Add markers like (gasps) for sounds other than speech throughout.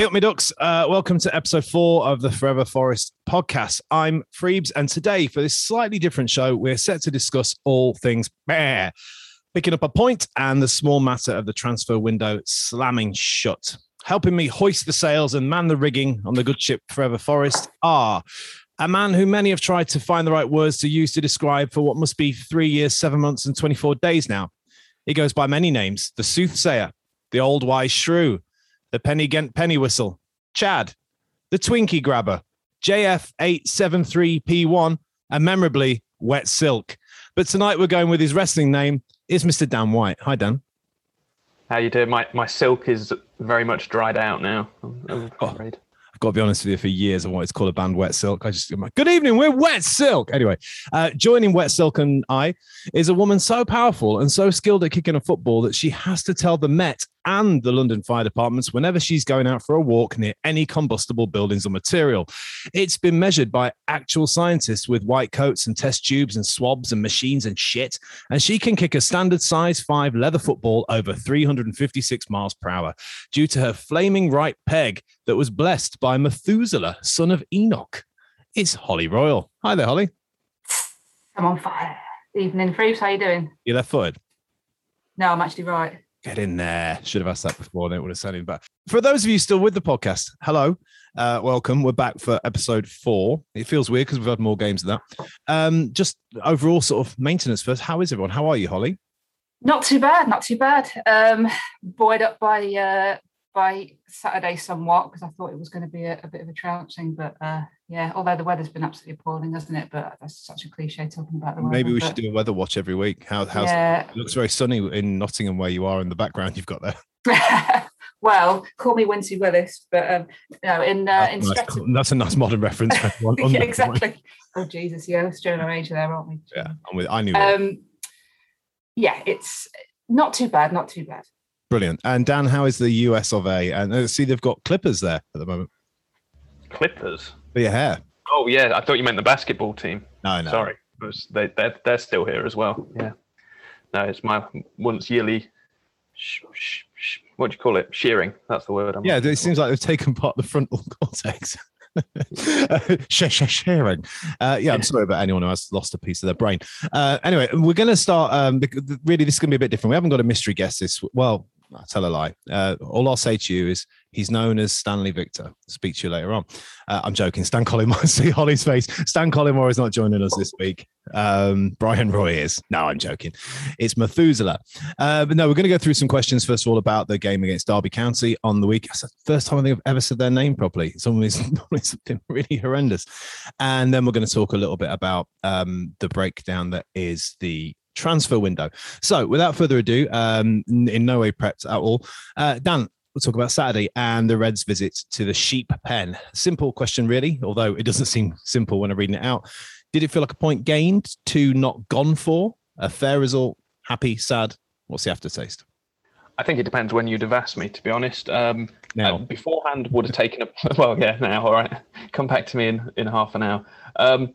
Hey up, me ducks. Uh, welcome to episode four of the Forever Forest podcast. I'm Freebs, and today, for this slightly different show, we're set to discuss all things bear, picking up a point and the small matter of the transfer window slamming shut. Helping me hoist the sails and man the rigging on the good ship Forever Forest are a man who many have tried to find the right words to use to describe for what must be three years, seven months, and 24 days now. He goes by many names the soothsayer, the old wise shrew, the Penny Gent Penny Whistle, Chad, the Twinkie Grabber, JF873P1, and memorably Wet Silk. But tonight we're going with his wrestling name is Mr. Dan White. Hi, Dan. How you doing? My my silk is very much dried out now. I'm, Oh. afraid. I've got to be honest with you, for years I wanted to call a band Wet Silk. I just, like, good evening, we're Wet Silk. Anyway, uh, joining Wet Silk and I is a woman so powerful and so skilled at kicking a football that she has to tell the Met and the London Fire Departments whenever she's going out for a walk near any combustible buildings or material. It's been measured by actual scientists with white coats and test tubes and swabs and machines and shit. And she can kick a standard size five leather football over 356 miles per hour due to her flaming right peg that was blessed by Methuselah, son of Enoch. It's Holly Royal. Hi there, Holly. I'm on fire. Evening, Freebs. How you doing? You left footed. No, I'm actually right. Get in there. Should have asked that before, then it would have sounded better. For those of you still with the podcast, hello. Uh, welcome. We're back for episode four. It feels weird because we've had more games than that. Um, just overall sort of maintenance first. How is everyone? How are you, Holly? Not too bad. Not too bad. Um, buoyed up by uh, by Saturday somewhat because I thought it was going to be a, a bit of a trouncing, but uh, yeah. Although the weather's been absolutely appalling, hasn't it? But that's such a cliche talking about the weather. Maybe we but, should do a weather watch every week. How, how's Yeah. it looks very sunny in Nottingham where you are in the background you've got there. (laughs) well, call me Wincey Willis, but um, no, in uh, in That's, nice. Streatham. (laughs) That's a nice modern reference. (laughs) yeah, exactly. Oh Jesus, yeah, we're still our age there, aren't we? Yeah, I'm with, I knew. it. Um, yeah, it's not too bad. Not too bad. Brilliant. And Dan, how is the US of A? And uh, see, they've got clippers there at the moment Clippers. for your hair. Oh yeah, I thought you meant the basketball team. No, no. Sorry, was- they they're, they're still here as well. Yeah. No, it's my once yearly. Sh- sh- sh- what do you call it? Shearing. That's the word. I'm Yeah, it seems like they've taken part of the frontal (laughs) cortex. (laughs) Sh- sharing. Uh, yeah, I'm sorry about anyone who has lost a piece of their brain. Uh, anyway, we're going to start. Um, really, this is going to be a bit different. We haven't got a mystery guest this. Well, I tell a lie. Uh, all I'll say to you is he's known as Stanley Victor. Speak to you later on. Uh, I'm joking. Stan Collymore. (laughs) See Holly's face. Stan Collymore is not joining us this week. Um, Bryan Roy is. No, I'm joking. It's Methuselah. Uh, but no, we're going to go through some questions first of all about the game against Derby County on the week. It's the first time I think I've ever said their name properly. Is normally something really horrendous. And then we're going to talk a little bit about um, the breakdown that is the transfer window. So without further ado, um, in no way prepped at all, uh, Dan, we'll talk about Saturday and the Reds' visit to the Sheep Pen. Simple question, really, although it doesn't (laughs) seem simple when I'm reading it out. Did it feel like a point gained, two not gone for? A fair result? Happy, sad? What's the aftertaste? I think it depends when you'd have asked me. To be honest, um, Now, uh, beforehand would have taken a (laughs) well. Yeah, now all right. Come back to me in in half an hour. Um,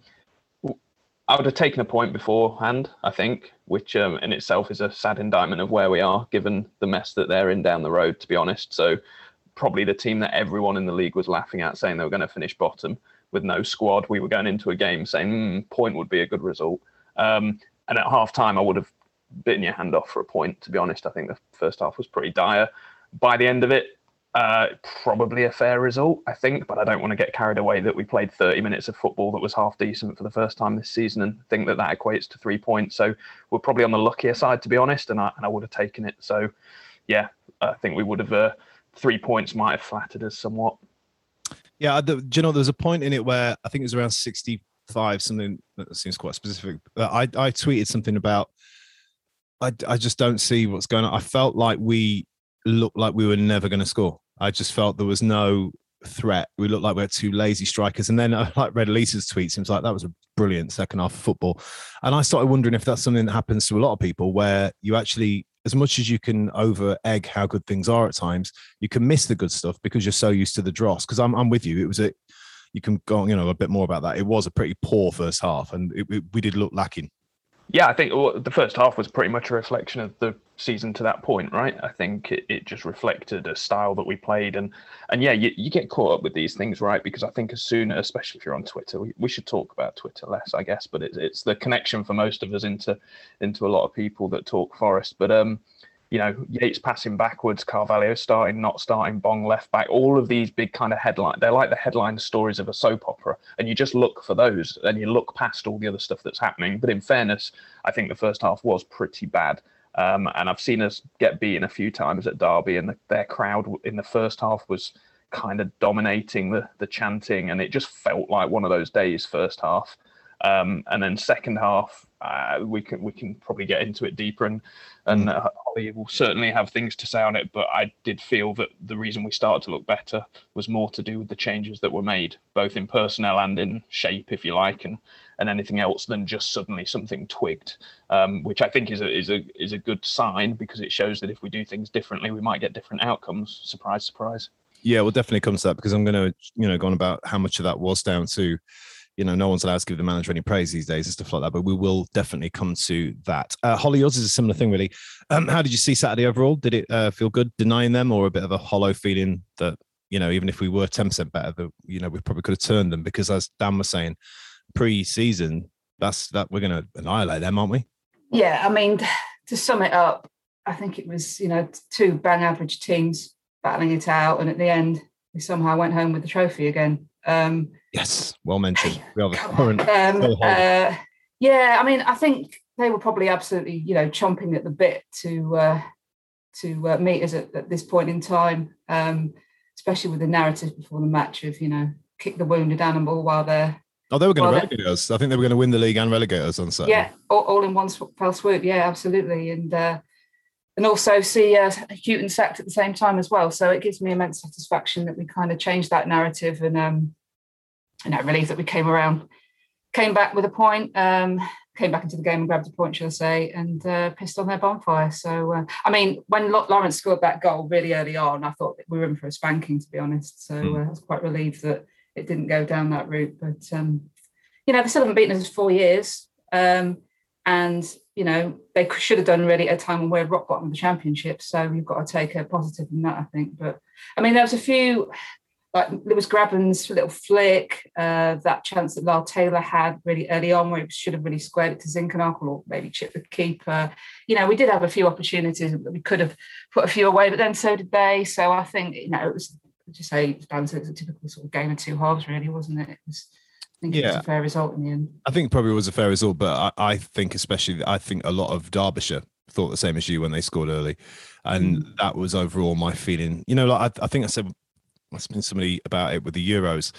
I would have taken a point beforehand. I think, which um, in itself is a sad indictment of where we are, given the mess that they're in down the road. To be honest, so probably the team that everyone in the league was laughing at, saying they were going to finish bottom with no squad. We were going into a game saying mm, point would be a good result. Um, and at half time, I would have bitten your hand off for a point. To be honest, I think the first half was pretty dire. By the end of it, uh, probably a fair result, I think, but I don't want to get carried away that we played 30 minutes of football that was half decent for the first time this season and think that that equates to three points. So we're probably on the luckier side, to be honest, and I, and I would have taken it. So, yeah, I think we would have, uh, three points might have flattered us somewhat. Yeah, do you know there was a point in it where I think it was around sixty-five, something that seems quite specific. I I tweeted something about I I just don't see what's going on. I felt like we looked like we were never going to score. I just felt there was no threat. We looked like we had two lazy strikers, and then I (laughs) like read Lisa's tweet. Seems like that was a brilliant second half of football, and I started wondering if that's something that happens to a lot of people, where you actually as much as you can over egg how good things are at times, you can miss the good stuff because you're so used to the dross. Because I'm, I'm with you. It was a, you can go, you know, a bit more about that. It was a pretty poor first half, and it, it- we did look lacking. Yeah, I think well, the first half was pretty much a reflection of the season to that point, right? I think it, it just reflected a style that we played, and and yeah, you, you get caught up with these things, right? Because I think as soon, especially if you're on Twitter, we, we should talk about Twitter less, I guess, but it's it's the connection for most of us into into a lot of people that talk Forest, but um you know, Yates passing backwards, Carvalho starting, not starting, Bong left back, all of these big kind of headline. They're like the headline stories of a soap opera. And you just look for those and you look past all the other stuff that's happening. But in fairness, I think the first half was pretty bad. Um, and I've seen us get beaten a few times at Derby, and the, their crowd in the first half was kind of dominating the, the chanting. And it just felt like one of those days, first half. Um, and then second half, uh, we can we can probably get into it deeper, and and uh, Holly will certainly have things to say on it. But I did feel that the reason we started to look better was more to do with the changes that were made, both in personnel and in shape, if you like, and and anything else than just suddenly something twigged, um, which I think is a is a is a good sign because it shows that if we do things differently, we might get different outcomes. Surprise, surprise. Yeah, we'll definitely come to that because I'm going to you know go on about how much of that was down to you know, no one's allowed to give the manager any praise these days and stuff like that. But we will definitely come to that. Uh, Holly, yours is a similar thing, really. Um, how did you see Saturday overall? Did it uh, feel good denying them, or a bit of a hollow feeling that you know, even if we were ten percent better, that you know we probably could have turned them because, as Dan was saying, pre-season, that's that we're going to annihilate them, aren't we? Yeah, I mean, (sighs) to sum it up, I think it was you know two bang average teams battling it out, and at the end, we somehow went home with the trophy again. Um, yes, well mentioned. We have a current. Um, (laughs) uh, yeah, I mean, I think they were probably absolutely, you know, chomping at the bit to uh, to uh, meet us at, at, this point in time, um, especially with the narrative before the match of, you know, kick the wounded animal while they're. Oh, they were going to relegate us. I think they were going to win the league and relegate us on Saturday. Yeah, all, all in one fell swoop. Yeah, absolutely, and uh, and also see uh, Hughton sacked at the same time as well. So it gives me immense satisfaction that we kind of changed that narrative and um, you know relieved that we came around, came back with a point, um, came back into the game and grabbed a point, shall I say, and uh, pissed on their bonfire. So uh, I mean, when Lawrence scored that goal really early on, I thought we were in for a spanking, to be honest. So mm. I was quite relieved that it didn't go down that route. But um, you know, they still haven't beaten us for four years. Um, and you know they should have done really at a time when we're rock bottom of the championship. So you've got to take a positive in that, I think. But I mean, there was a few like there was Grabban's little flick, uh, that chance that Lyle Taylor had really early on where he should have really squared it to Zinkernagel or maybe chip the keeper. You know, we did have a few opportunities that we could have put a few away, but then so did they. So I think, you know, it was just say it was a typical sort of game of two halves, really, wasn't it? It was think yeah. it was a fair result in the end. I think probably was a fair result, but I, I, think especially I think a lot of Derbyshire thought the same as you when they scored early, and mm. that was overall my feeling. You know, like I, I think I said, I been somebody about it with the Euros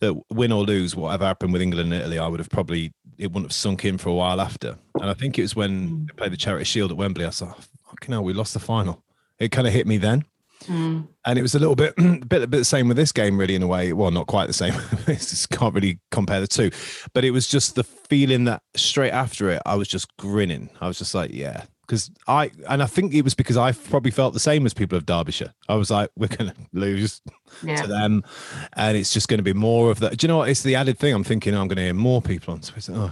that win or lose, whatever happened with England and Italy, I would have probably it wouldn't have sunk in for a while after. And I think it was when mm. they played the Charity Shield at Wembley. I thought, fucking hell, we lost the final. It kind of hit me then. Mm. And it was a little bit, a (clears throat) bit, a bit the same with this game, really, in a way. Well, not quite the same. (laughs) just can't really compare the two. But it was just the feeling that straight after it, I was just grinning. I was just like, yeah, because I and I think it was because I probably felt the same as people of Derbyshire. I was like, (laughs) we're going to lose yeah. to them, and it's just going to be more of that. Do you know what? It's the added thing. I'm thinking oh, I'm going to hear more people on Twitter. Oh,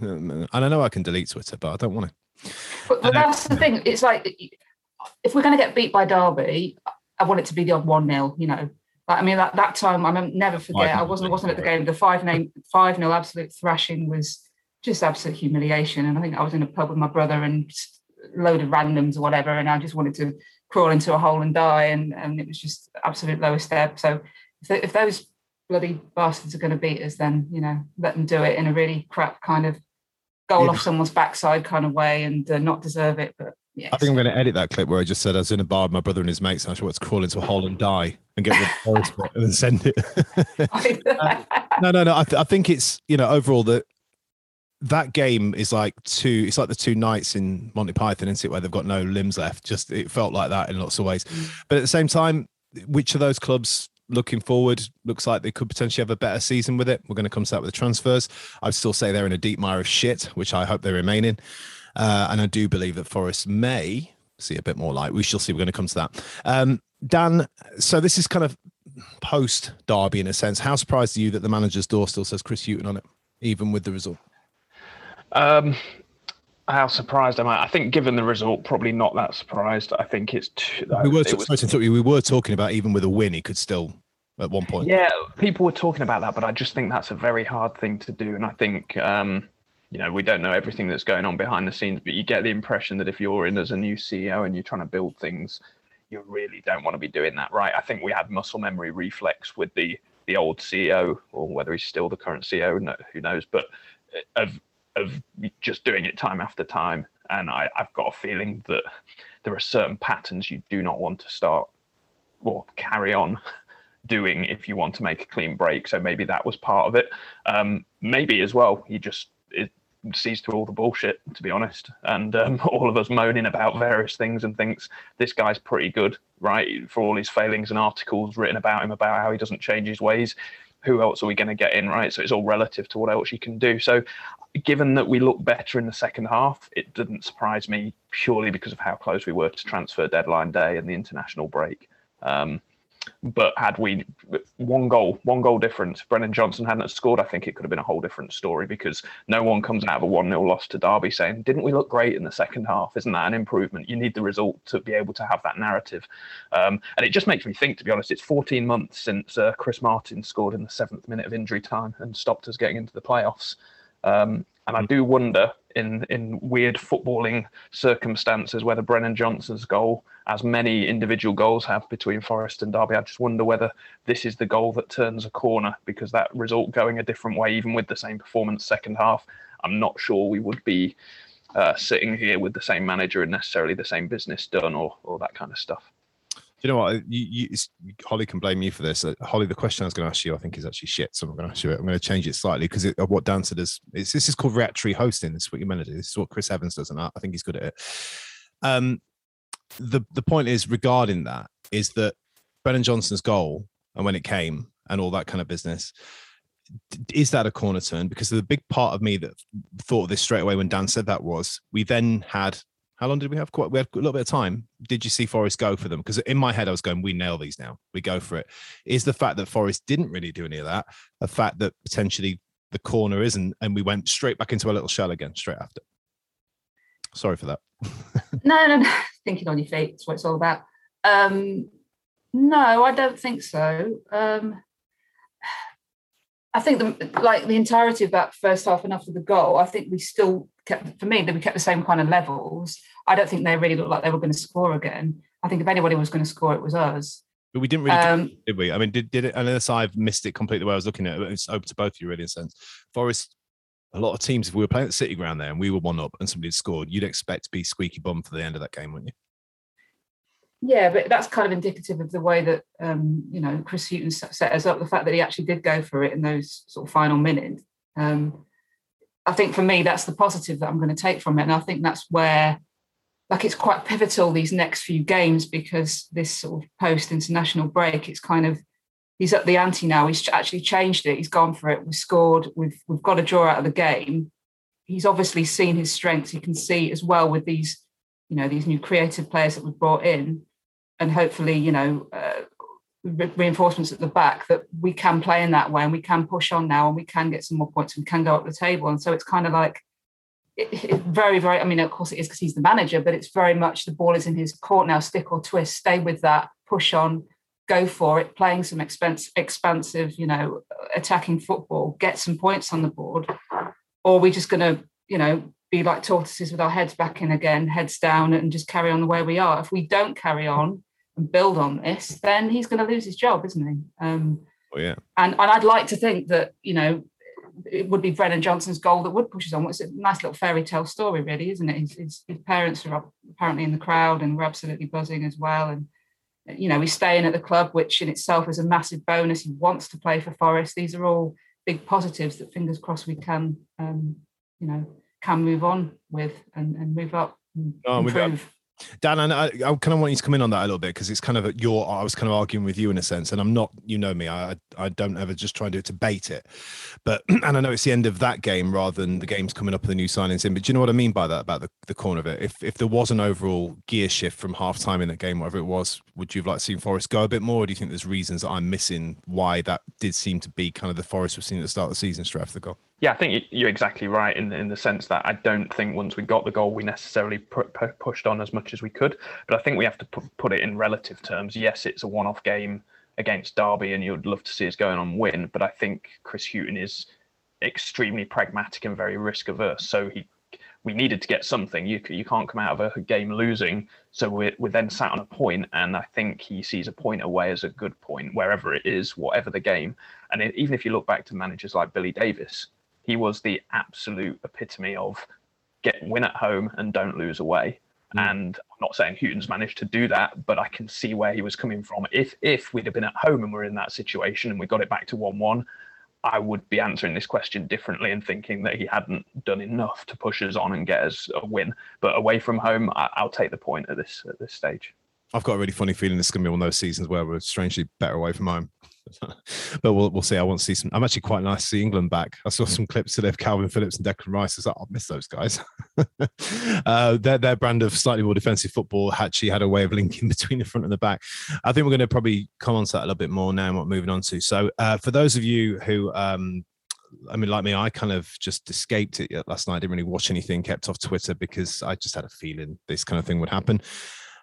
and I know I can delete Twitter, but I don't want to. But, that's the thing. It's like if we're going to get beat by Derby, I want it to be the odd one 0 You know, like, I mean that that time I never forget. I wasn't wasn't at the game. The five name five 0 absolute thrashing was just absolute humiliation. And I think I was in a pub with my brother and load of randoms or whatever, and I just wanted to crawl into a hole and die. And and it was just absolute lowest step. So if, if those bloody bastards are going to beat us, then you know let them do it in a really crap kind of goal yeah. off someone's backside kind of way and uh, not deserve it. But Yes. I think I'm going to edit that clip where I just said I was in a bar with my brother and his mates, and I should crawl into a hole and die and get the (laughs) and then send it. uh, (laughs) no, no, no. I, th- I think it's you know overall that that game is like two. It's like the two knights in Monty Python, isn't it, where they've got no limbs left. Just it felt like that in lots of ways. Mm. But at the same time, which of those clubs looking forward looks like they could potentially have a better season with it. We're going to come to that with the transfers. I'd still say they're in a deep mire of shit, which I hope they remain in. Uh, and I do believe that Forest may see a bit more light. We shall see. We're going to come to that. Um, Dan, so this is kind of post Derby in a sense. How surprised are you that the manager's door still says Chris Hughton on it, even with the result? Um, How surprised am I? I think, given the result, probably not that surprised. I think it's. Too, we were, it was, we were talking about even with a win, he could still at one point. Yeah, people were talking about that, but I just think that's a very hard thing to do, and I think. Um, you know, we don't know everything that's going on behind the scenes, but you get the impression that if you're in as a new CEO and you're trying to build things, you really don't want to be doing that, right? I think we had muscle memory reflex with the the old CEO, or whether he's still the current CEO, no, who knows? But uh, of of just doing it time after time, and I, I've got a feeling that there are certain patterns you do not want to start or carry on (laughs) doing if you want to make a clean break. So maybe that was part of it. Um, maybe as well, he just it, sees through all the bullshit, to be honest, and um, (laughs) all of us moaning about various things and thinks this guy's pretty good, right? For all his failings and articles written about him about how he doesn't change his ways. Who else are we going to get in, right? So it's all relative to what else you can do. So, given that we look better in the second half, it didn't surprise me purely because of how close we were to transfer deadline day and the international break. Um, but had we one goal, one goal difference, Brennan Johnson hadn't scored, I think it could have been a whole different story because no one comes out of a 1 0 loss to Derby saying, Didn't we look great in the second half? Isn't that an improvement? You need the result to be able to have that narrative. Um, and it just makes me think, to be honest, it's 14 months since uh, Chris Martin scored in the seventh minute of injury time and stopped us getting into the playoffs. Um, and I do wonder in in weird footballing circumstances whether Brennan Johnson's goal, as many individual goals have between Forest and Derby, I just wonder whether this is the goal that turns a corner because that result going a different way, even with the same performance second half, I'm not sure we would be uh, sitting here with the same manager and necessarily the same business done or or that kind of stuff you know what? You, you, Holly can blame you for this. Uh, Holly, the question I was going to ask you, I think, is actually shit. So I'm going to ask you. it. I'm going to change it slightly because of what Dan said is this is called reactory hosting. This is what you're meant to do. This is what Chris Evans does, and I, I think he's good at it. Um, the the point is regarding that is that Brennan Johnson's goal and when it came and all that kind of business is that a corner turn? Because the big part of me that thought of this straight away when Dan said that was we then had how long did we have? Quite we had a little bit of time. Did you see Forest go for them? Because in my head, I was going, we nail these now. We go for it. Is the fact that Forest didn't really do any of that a fact that potentially the corner isn't, and we went straight back into a little shell again straight after? Sorry for that. (laughs) no, no, no. Thinking on your feet. That's what it's all about. Um, no, I don't think so. Um, I think the, like the entirety of that first half and after the goal, I think we still kept, for me, that we kept the same kind of levels. I don't think they really looked like they were going to score again. I think if anybody was going to score, it was us. But we didn't really, um, do, did we? I mean, did, did it, unless I've missed it completely the way I was looking at it, it's open to both of you, really, in a sense. Forest, a lot of teams, if we were playing at the City ground there and we were one up and somebody had scored, you'd expect to be squeaky bum for the end of that game, wouldn't you? Yeah, but that's kind of indicative of the way that um, you know Chris Hughton set us up. The fact that he actually did go for it in those sort of final minutes. Um, I think for me, that's the positive that I'm going to take from it, and I think that's where, like, it's quite pivotal these next few games because this sort of post international break, it's kind of he's at the ante now. He's actually changed it. He's gone for it. We've scored. We've we've got a draw out of the game. He's obviously seen his strengths. You can see as well with these, you know, these new creative players that we've brought in and hopefully, you know, uh, re- reinforcements at the back that we can play in that way and we can push on now and we can get some more points and can go up the table. And so it's kind of like it, it very, very. I mean, of course, it is because he's the manager, but it's very much the ball is in his court now. Stick or twist, stay with that, push on, go for it, playing some expense, expansive, you know, attacking football, get some points on the board, or are we just going to, you know, be like tortoises with our heads back in again, heads down, and just carry on the way we are. If we don't carry on and build on this, then he's going to lose his job, isn't he? Um, oh yeah. And and I'd like to think that you know it would be Brennan Johnson's goal that would push us on. It's a nice little fairy tale story, really, isn't it? His, his, his parents are apparently in the crowd and we're absolutely buzzing as well. And you know he's staying at the club, which in itself is a massive bonus. He wants to play for Forest. These are all big positives that fingers crossed we can, um, you know, can move on with and, and move up and improve. Dan, I, I, kind of want you to come in on that a little bit because it's kind of your. I was kind of arguing with you in a sense, and I'm not. You know me. I I don't ever just try and do it to bait it, but (clears throat) and I know it's the end of that game rather than the games coming up with the new signings in. But do you know what I mean by that about the, the corner of it? If if there was an overall gear shift from half time in that game, whatever it was, would you have liked seen Forest go a bit more? Or do you think there's reasons that I'm missing why that did seem to be kind of the Forest we've seen at the start of the season straight after the goal? Yeah, I think you're exactly right in in the sense that I don't think once we got the goal we necessarily pu- pu- pushed on as much as we could. But I think we have to pu- put it in relative terms. Yes, it's a one-off game against Derby, and you'd love to see us going on win. But I think Chris Hughton is extremely pragmatic and very risk averse. So he we needed to get something. You you can't come out of a game losing. So we're, we're then sat on a point, and I think he sees a point away as a good point wherever it is, whatever the game. And it, even if you look back to managers like Billy Davies, he was the absolute epitome of get win at home and don't lose away. Mm. And I'm not saying Hughton's managed to do that, but I can see where he was coming from. If if we'd have been at home and we're in that situation and we got it back to one one, I would be answering this question differently and thinking that he hadn't done enough to push us on and get us a win. But away from home, I, will take the point at this at this stage. I've got a really funny feeling this is going to be one of those seasons where we're strangely better away from home. (laughs) but we'll we'll see. I want to see some. I'm actually quite nice to see England back. I saw some clips today of Kalvin Phillips and Declan Rice. I was like, I'll miss those guys. (laughs) uh, their their brand of slightly more defensive football actually had a way of linking (laughs) between the front and the back. I think we're going to probably come on to that a little bit more now. And what moving on to. So uh, for those of you who um, I mean, like me, I kind of just escaped it last night. I didn't really watch anything, kept off Twitter because I just had a feeling this kind of thing would happen.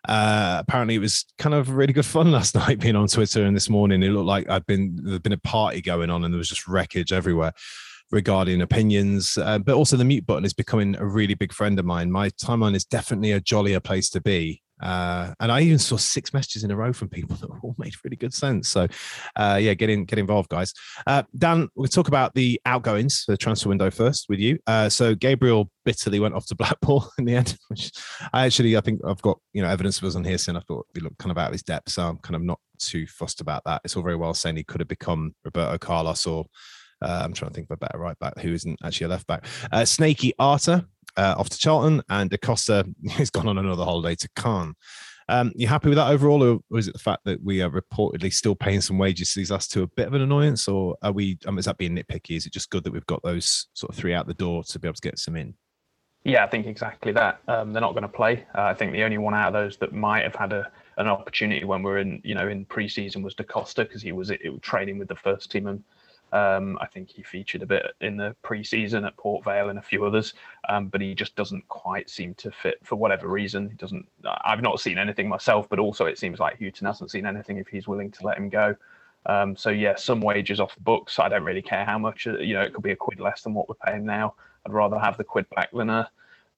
Uh, apparently, it was kind of really good fun (laughs) last night being on Twitter, and this morning it looked like I'd been there'd been a party going on, and there was just wreckage everywhere regarding opinions. Uh, but also, the mute button is becoming a really big friend of mine. My timeline is definitely a jollier place to be uh, and I even saw six messages in a row from people (laughs) that all made really good sense. So, uh, yeah, get in, get involved, guys. Uh, Dan, we'll talk about the outgoings for the transfer window first with you. Uh, so, Gabriel bitterly went off to (laughs) Blackpool in the end, which I actually, I think I've got you know evidence of us on here saying I thought he looked kind of out of his depth. So I'm kind of not too fussed about that. It's all very well saying he could have become Roberto Carlos or uh, I'm trying to think of a better right back who isn't actually a left back. Uh, Snaky Arter uh, off to Charlton, and Da Costa (laughs) has gone on another holiday to Caen. Um, you happy with that overall, or, is it the fact that we are reportedly still paying some wages to these last two a bit of an annoyance, or are we? Um, is that being nitpicky? Is it just good that we've got those sort of three out the door to be able to get some in? Yeah, I think exactly that. Um, they're not going to play. Uh, I think the only one out of those that might have had a an opportunity when we are in, you know, in pre-season was Da Costa because he was it, training with the first team and um, I think he featured a bit in the pre-season at Port Vale and a few others, um, but he just doesn't quite seem to fit for whatever reason. He doesn't. I've not seen anything myself, but also it seems like Hughton hasn't seen anything if he's willing to let him go. Um, so yeah, some wages off the books. I don't really care how much. Uh, you know, it could be a quid less than what we're paying now. I'd rather have the quid back than a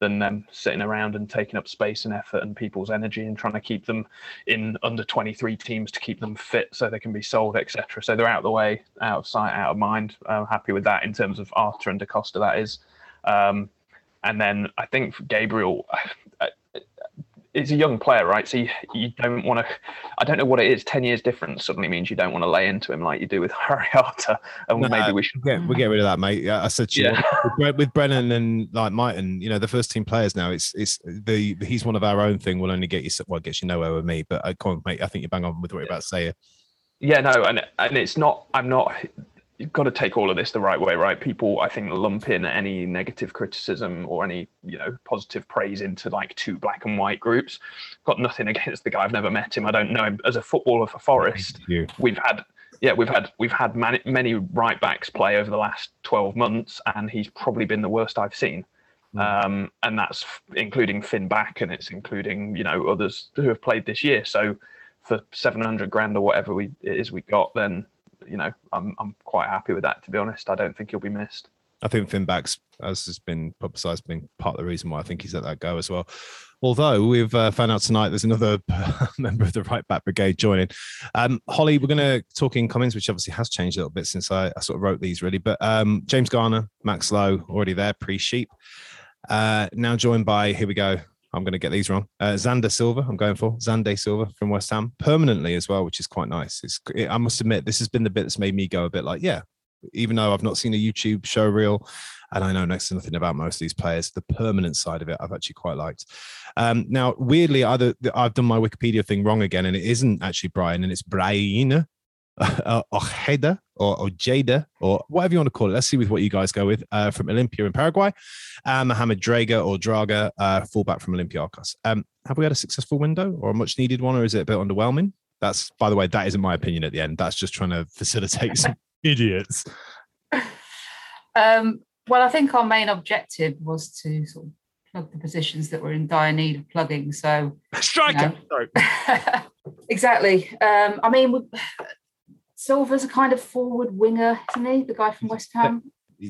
than them sitting around and taking up space and effort and people's energy and trying to keep them in under 23 teams to keep them fit so they can be sold, etc. So they're out of the way, out of sight, out of mind. I'm happy with that in terms of Arter and Da Costa, that is. Um, and then I think Gabriel, is a young player, right? So you, you don't want to. I don't know what it is. Ten years difference suddenly means you don't want to lay into him like you do with (laughs) Harry Arter, and no, maybe we should. Yeah, we get rid of that, mate. Yeah, I said to yeah. you with, with Brennan and like Mighten, you know, the first team players now. It's it's the he's one of our own thing. Will only get you well, gets you nowhere with me. But I uh, can't, mate. I think you bang on with what you're about to say. Yeah, no, and and it's not. I'm not you've got to take all of this the right way, right? People, I think, lump in any negative criticism or any, you know, positive praise into like two black and white groups. Got nothing against the guy. I've never met him. I don't know him as a footballer for Forest. We've had, yeah, we've had we've had many, many right backs play over the last twelve months, and he's probably been the worst I've seen. Hmm. Um, and that's including Finn back, and it's including you know others who have played this year. So for seven hundred grand or whatever we it is we got, then you know, I'm I'm quite happy with that. To be honest, I don't think he'll be missed. I think Finn Back's, as has been publicised, being part of the reason why I think he's let that go as well. Although we've uh, found out tonight there's another (laughs) member of the right back brigade joining. Um, Holly, we're going to talk in comments, which obviously has changed a little bit since I, I sort of wrote these really. But um, James Garner, Max Lowe, already there, pre sheep. Uh, now joined by, here we go, I'm going to get these wrong. Uh, Xander Silva, I'm going for Xande Silva from West Ham permanently as well, which is quite nice. It's, it, I must admit, this has been the bit that's made me go a bit like, yeah, even though I've not seen a YouTube show reel and I know next to nothing about most of these players, the permanent side of it I've actually quite liked. Um, now, weirdly, either I've done my Wikipedia thing wrong again, and it isn't actually Brian, and it's Braian uh, Ojeda or Ojeda or whatever you want to call it. Let's see with what you guys go with uh, from Olimpia in Paraguay. Uh, Mohamed Draga or Draga, uh, fullback from Olympiacos. Um, have we had a successful window or a much needed one, or is it a bit underwhelming? That's, by the way, that isn't my opinion at the end. That's just trying to facilitate some (laughs) idiots. Um, well, I think our main objective was to sort of plug the positions that were in dire need of plugging. So striker. Sorry. (laughs) exactly. Um, I mean, we, Silva's a kind of forward winger, isn't he? The guy from West Ham.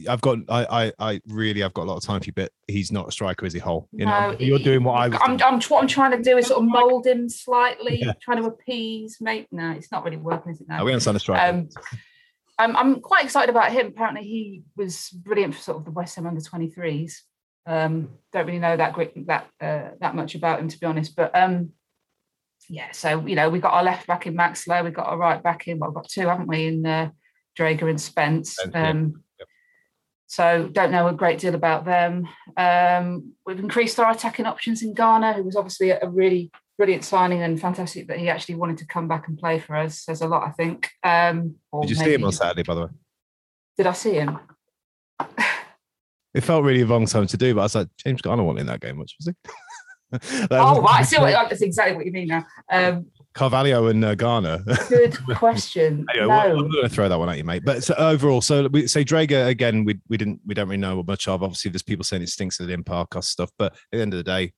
I've got, I, I, I really, I've got a lot of time for you, but he's not a striker, is he? Hole, you No, know, you're doing what I was. I'm, doing. I'm, what I'm trying to do is sort of mould him slightly, Yeah. trying to appease. Mate, no, it's not really working, is it? No, Now? we understand the striker. Um, I'm, I'm quite excited about him. Apparently, he was brilliant for sort of the West Ham under 23s. Um, don't really know that great that uh, that much about him to be honest, but um, yeah. So you know, we've got our left back in Max Lowe, we got our right back in. Well, we've got two, haven't we? In uh, Drager and Spence. Yeah. Um, Yep. So don't know a great deal about them. Um, we've increased our attacking options in Garner, who was obviously a, really brilliant signing and fantastic that he actually wanted to come back and play for us. Says a lot, I think. Um, Did you see him on Saturday, by the way? Did I see him? It felt really a long time to do, but I was like, James Garner wasn't in that game much, was he? (laughs) (laughs) Oh, right. I see what, that's exactly what you mean now. Um, Carvalho and uh, Garner. good (laughs) question. Anyway, well, I'm going to throw that one at you, mate. But so overall, so we say Drager again. We we didn't we don't really know much of. Obviously, there's people saying it stinks of the Park stuff, but at the end of the day,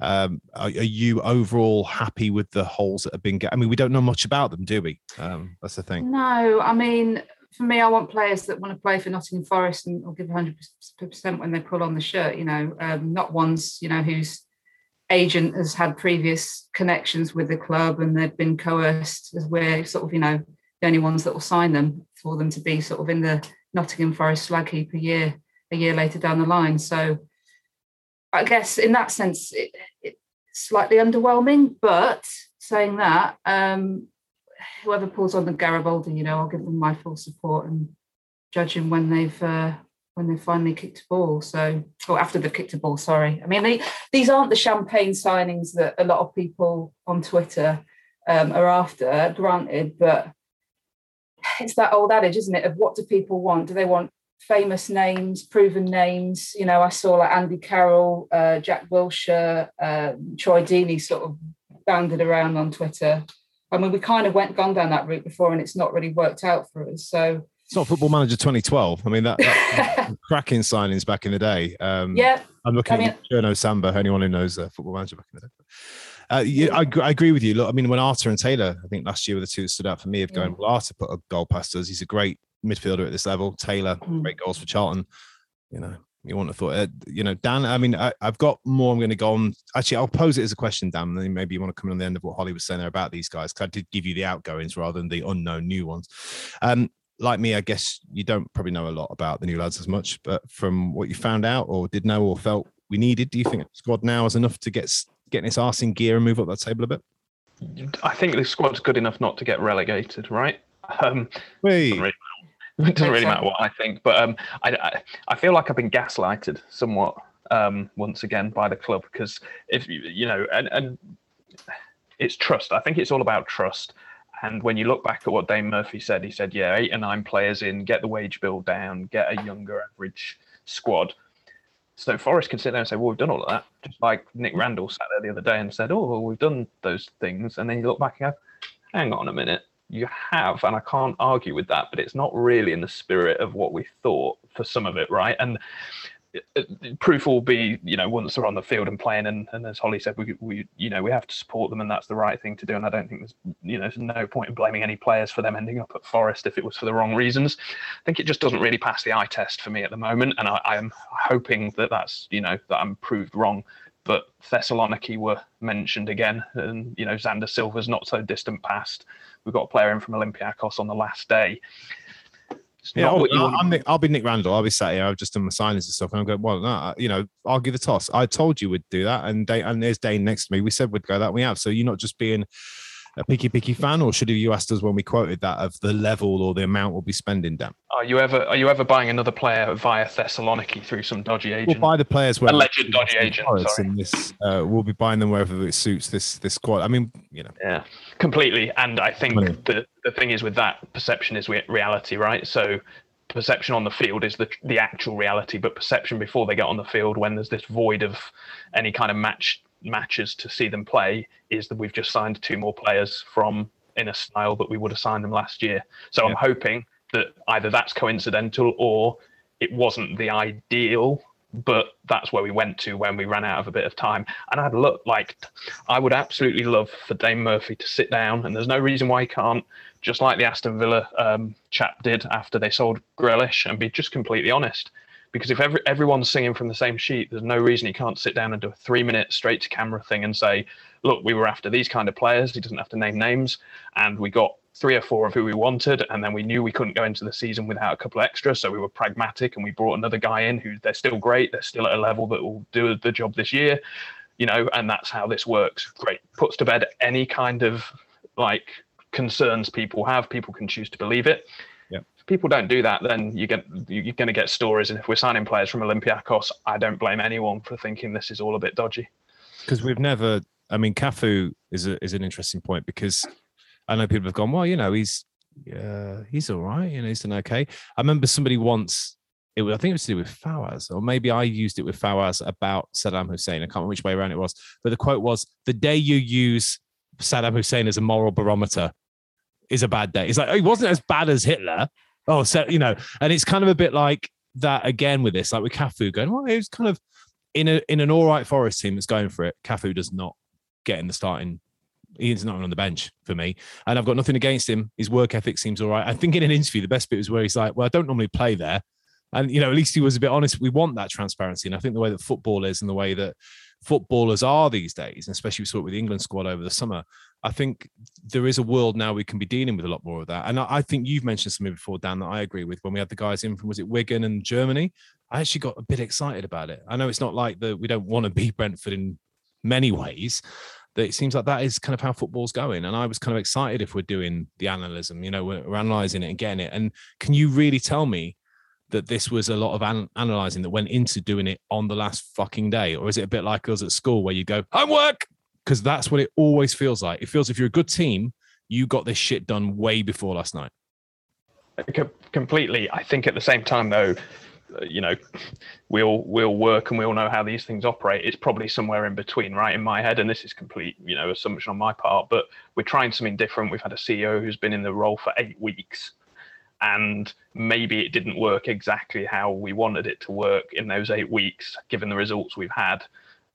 um, are, are you overall happy with the holes that have been? Get- I mean, we don't know much about them, do we? Um, that's the thing. No, I mean, for me, I want players that want to play for Nottingham Forest and will give 100% when they pull on the shirt, you know, um, not ones, you know, whose agent has had previous connections with the club and they've been coerced as we're sort of, you know, the only ones that will sign them for them to be sort of in the Nottingham Forest slag heap a year, a year later down the line. So I guess in that sense, it, it's slightly underwhelming, but saying that, um, whoever pulls on the Garibaldi, you know, I'll give them my full support and judge them when they've uh, when they finally kicked a ball. So, or after they've kicked a ball. Sorry, I mean they, these aren't the champagne signings that a lot of people on Twitter um, are after. Granted, but it's that old adage, isn't it? Of what do people want? Do they want famous names, proven names? You know, I saw like Andy Carroll, uh, Jack Wilshere, uh, Troy Deeney sort of banded around on Twitter. I mean, we kind of went gone down that route before, and it's not really worked out for us. So, It's not Football Manager 2012. I mean, that, that (laughs) cracking signings back in the day. Um, yeah, I'm looking I mean- at Cherno Samba, anyone who knows uh, Football Manager back in the day. Uh, yeah, I, I agree with you. Look, I mean, when Arter and Taylor, I think last year were the two that stood out for me of going, well, Arter put a goal past us. He's a great midfielder at this level. Taylor, Mm. great goals for Charlton. You know, you wouldn't have thought, uh, you know, Dan, I mean, I, I've got more I'm going to go on. Actually, I'll pose it as a question, Dan, and then maybe you want to come in on the end of what Holly was saying there about these guys, because I did give you the outgoings rather than the unknown new ones. Um, like me, I guess you don't probably know a lot about the new lads as much, but from what you found out or did know or felt we needed, do you think squad now is enough to get getting its arse in gear and move up that table a bit? I think the squad's good enough not to get relegated, right? Um, Wait, doesn't really, it (laughs) doesn't really matter what I think, but um, I, I I feel like I've been gaslighted somewhat um, once again by the club because if you know and and it's trust. I think it's all about trust. And when you look back at what Dane Murphy said, he said, "Yeah, eight or nine players in, get the wage bill down, get a younger average squad." So Forest can sit there and say, "Well, we've done all of that." Just like Nick Randall sat there the other day and said, "Oh, well, we've done those things," and then you look back and go, "Hang on a minute, you have," and I can't argue with that. But it's not really in the spirit of what we thought for some of it, right? And proof will be, you know, once they're on the field and playing, and, and as Holly said, we, we, you know, we have to support them, and that's the right thing to do. And I don't think there's, you know, there's no point in blaming any players for them ending up at Forest if it was for the wrong reasons. I think it just doesn't really pass the eye test for me at the moment, and I, I'm hoping that that's, you know, that I'm proved wrong. But Thessaloniki were mentioned again, and you know, Xander Silva's not so distant past. We've got a player in from Olympiacos on the last day. It's yeah, I'll, I'll, Nick, I'll be Nick Randall. I'll be sat here. I've just done my signings and stuff, and I'm going, well, no, you know, I'll give the toss. I told you we'd do that, and Dane, and there's Dane next to me. We said we'd go that. We have. So you're not just being a picky picky fan, or should have you asked us when we quoted that of the level or the amount we'll be spending, Dan? Are you ever are you ever buying another player via Thessaloniki through some dodgy agent? We'll agent? buy the players where Alleged dodgy agent, sorry. In this, uh, we'll be buying them wherever it suits this this squad. I mean, you know, Yeah, completely. And I think Money. the the thing is with that perception is reality, right? So perception on the field is the the actual reality, but perception before they get on the field, when there's this void of any kind of match matches to see them play, is that we've just signed two more players from in a style that we would have signed them last year. So I'm hoping that either that's coincidental or it wasn't the ideal but that's where we went to when we ran out of a bit of time. And I'd look like I would absolutely love for Dane Murphy to sit down, and there's no reason why he can't, just like the Aston Villa um, chap did after they sold Grealish, and be just completely honest. Because if every, everyone's singing from the same sheet, there's no reason he can't sit down and do a three minute straight to camera thing and say, look, we were after these kind of players. He doesn't have to name names. And we got three or four of who we wanted, and then we knew we couldn't go into the season without a couple extra. So we were pragmatic, and we brought another guy in who they're still great. They're still at a level that will do the job this year, you know. And that's how this works. Great, puts to bed any kind of like concerns people have. People can choose to believe it. If people don't do that, then you get you're going to get stories. And if we're signing players from Olympiacos, I don't blame anyone for thinking this is all a bit dodgy. Because we've never. I mean, Cafu is a, is an interesting point because I know people have gone, well, you know, he's yeah, he's all right. You know, he's done okay. I remember somebody once. It was, I think it was to do with Fawaz, or maybe I used it with Fawaz about Saddam Hussein. I can't remember which way around it was, but the quote was, "The day you use Saddam Hussein as a moral barometer is a bad day." It's like oh, he wasn't as bad as Hitler. Oh, so you know, and it's kind of a bit like that again with this, like with Cafu going, well, he was kind of in a in an all right Forest team that's going for it. Cafu does not get in the starting Ian's not on the bench for me, and I've got nothing against him. His work ethic seems all right. I think in an interview, the best bit was where he's like, "Well, I don't normally play there," and you know, at least he was a bit honest. We want that transparency, and I think the way that football is and the way that footballers are these days, and especially we saw it with the England squad over the summer. I think there is a world now we can be dealing with a lot more of that. And I, I think you've mentioned something before, Dan, that I agree with. When we had the guys in from was it Wigan and Germany, I actually got a bit excited about it. I know it's not like that we don't want to beat (laughs) Brentford in many ways, that it seems like that is kind of how football's going. And I was kind of excited if we're doing the analysis, you know, we're, we're analyzing it and getting it. And can you really tell me that this was a lot of an- analyzing that went into doing it on the last fucking day? Or is it a bit like us at school where you go, homework? Because that's what it always feels like. It feels if you're a good team, you got this shit done way before last night. Completely. I think at the same time, though, you know, we all we all work and we all know how these things operate. It's probably somewhere in between, right? In my head, and this is complete, you know, assumption on my part. But we're trying something different. We've had a CEO who's been in the role for eight weeks, and maybe it didn't work exactly how we wanted it to work in those eight weeks, given the results we've had.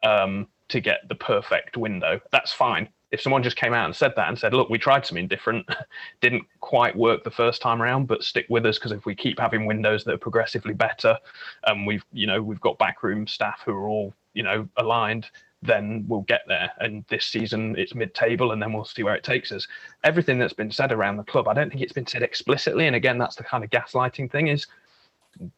Um, to get the perfect window, that's fine if someone just came out and said that and said, look, we tried something different, (laughs) didn't quite work the first time around, but stick with us because if we keep having windows that are progressively better, and we've you know we've got backroom staff who are all you know aligned, then we'll get there. And this season it's mid-table, and then we'll see where it takes us. Everything that's been said around the club, I don't think it's been said explicitly, and again, that's the kind of gaslighting thing is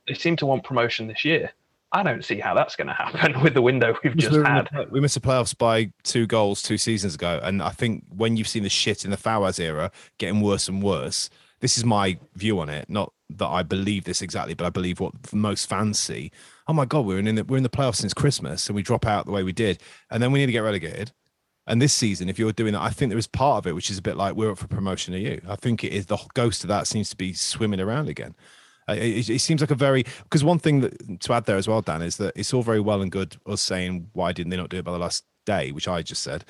they seem to want promotion this year. I don't see how that's going to happen (laughs) with the window we've just we had. The, we missed the playoffs by two goals two seasons ago, and I think when you've seen the shit in the Fawaz era getting worse and worse, this is my view on it. Not that I believe this exactly, but I believe what most fans see. Oh my god, we're in the, we're in the playoffs since Christmas, and we drop out the way we did, and then we need to get relegated. And this season, if you're doing that, I think there is part of it which is a bit like we're up for promotion to you. I think it is the ghost of that seems to be swimming around again. It, it, seems like a very because one thing that to add there as well, Dan, is that it's all very well and good us saying why didn't they not do it by the last day, which I just said.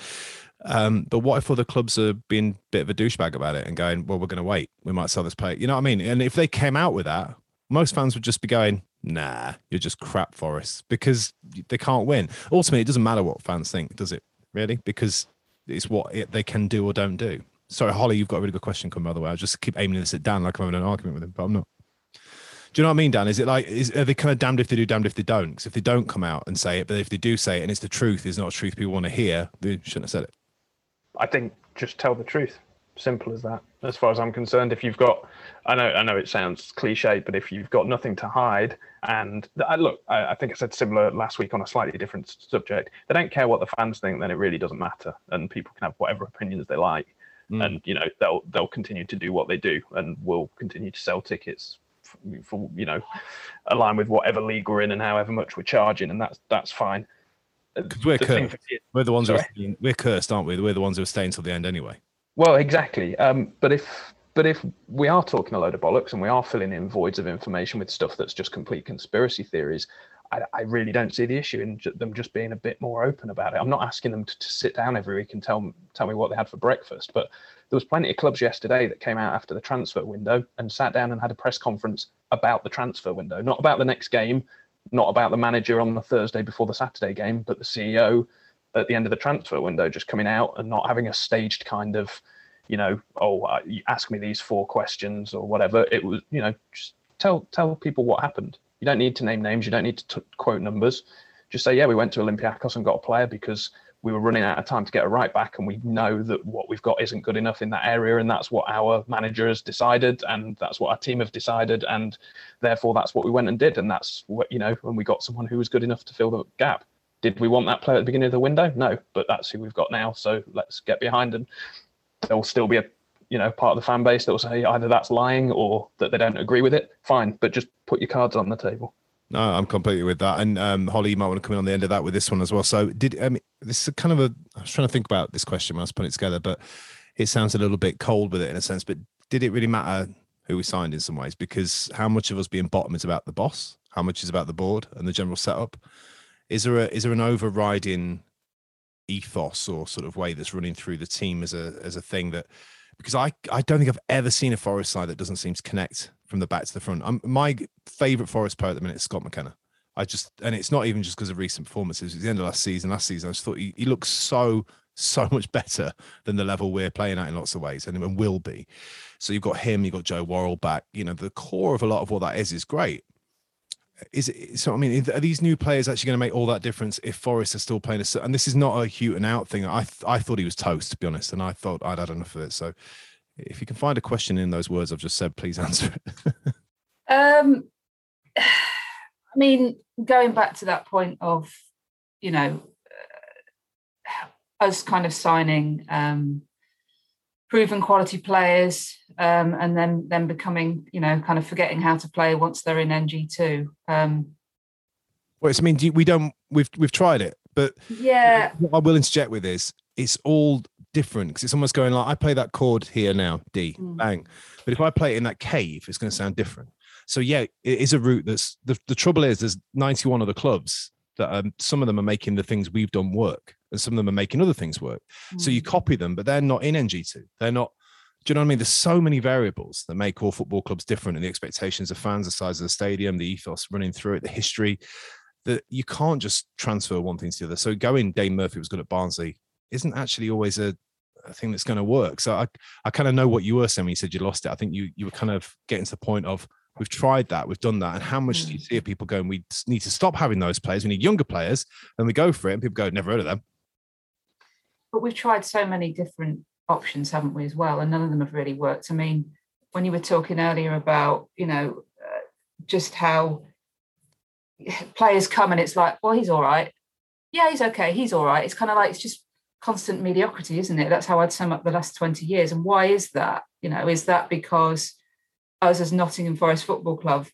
Um, but what if other clubs are being a bit of a douchebag about it and going, well, we're going to wait. We might sell this player. You know what I mean? And if they came out with that, most fans would just be going, nah, you're just crap for us because they can't win. Ultimately, it doesn't matter what fans think, does it? Really? Because it's what it, they can do or don't do. Sorry, Holly, you've got a really good question coming, by the way. I just keep aiming this at Dan like I'm having an argument with him, but I'm not. Do you know what I mean, Dan? Is it like is are they kind of damned if they do, damned if they don't? Because if they don't come out and say it, but if they do say it and it's the truth, is not a truth people want to hear, they shouldn't have said it. I think just tell the truth. Simple as that. As far as I'm concerned, if you've got, I know, I know it sounds cliche, but if you've got nothing to hide, and I, look, I, I think I said similar last week on a slightly different subject. They don't care what the fans think, then it really doesn't matter, and people can have whatever opinions they like, mm. and you know they'll they'll continue to do what they do, and we'll continue to sell tickets for you know align with whatever league we're in and however much we're charging, and that's that's fine. Because we're the cursed. We're the ones who are staying, we're cursed, aren't we? We're the ones who are staying till the end anyway. Well, exactly. Um, but if but if we are talking a load of bollocks and we are filling in voids of information with stuff that's just complete conspiracy theories, I, I, really don't see the issue in them just being a bit more open about it. I'm not asking them to, to, sit down every week and tell tell me what they had for breakfast, but there was plenty of clubs yesterday that came out after the transfer window and sat down and had a press conference about the transfer window, not about the next game, not about the manager on the Thursday before the Saturday game, but the CEO at the end of the transfer window just coming out and not having a staged kind of, you know, oh, uh, ask me these four questions or whatever. It was, you know, just tell tell people what happened you don't need to name names. You don't need to t- quote numbers. Just say, yeah, we went to Olympiacos and got a player because we were running out of time to get a right back, and we know that what we've got isn't good enough in that area, and that's what our manager has decided, and that's what our team have decided, and therefore that's what we went and did, and that's what you know, when we got someone who was good enough to fill the gap. Did we want that player at the beginning of the window? No, but that's who we've got now. So let's get behind, and there will still be a you know part of the fan base that will say either that's lying or that they don't agree with it fine but just put your cards on the table. No i'm completely with that. And um, holly you might want to come in on the end of that with this one as well. So did i mean this is kind of a i was trying to think about this question when i was putting it together but it sounds a little bit cold with it in a sense but did it really matter who we signed in some ways? Because how much of us being bottom is about the boss? How much is about the board and the general setup? Is there a is there an overriding ethos or sort of way that's running through the team as a as a thing that because I, I don't think I've ever seen a Forest side that doesn't seem to connect from the back to the front. I'm, my favourite Forest player at the minute is Scott McKenna. I just, and it's not even just because of recent performances. At the end of last season, last season, I just thought he, he looks so, so much (laughs) better than the level we're playing at in lots of ways and, and will be. So you've got him, you've got Joe Worrall back. You know, the core of a lot of what that is is great is it so i mean are these new players actually going to make all that difference if forest are still playing a and this is not a Hughton out thing. I i thought he was toast to be honest and i thought i'd had enough of it. So if you can find a question in those words i've just said please answer it. (laughs) Um i mean going back to that point of you know uh, us kind of signing um proven quality players um, and then then becoming you know kind of forgetting how to play once they're in NG2. Um, well, I mean, do you, we don't we've we've tried it, but yeah, what I will interject with is it's all different because it's almost going like I play that chord here now, D, mm. bang, but if I play it in that cave, it's going to sound different. So yeah, it is a route that's the, the trouble is there's 91 other clubs that um, some of them are making the things we've done work and some of them are making other things work. Mm. So you mm. copy them, but they're not in NG2. They're not do you know what I mean? There's so many variables that make all football clubs different and the expectations of fans, the size of the stadium, the ethos running through it, the history, that you can't just transfer one thing to the other. So going Dane Murphy was good at Barnsley isn't actually always a, a thing that's going to work. So I, I kind of know what you were saying when you said you lost it. I think you you were kind of getting to the point of we've tried that, we've done that. And how much do you mm. see of people going, we need to stop having those players. We need younger players. And we go for it. And people go, never heard of them. But we've tried so many different options, haven't we, as well? And none of them have really worked. I mean, when you were talking earlier about, you know, uh, just how players come and it's like, well, he's all right. Yeah, he's okay. He's all right. It's kind of like it's just constant mediocrity, isn't it? That's how I'd sum up the last 20 years. And why is that? You know, is that because us as Nottingham Forest Football Club,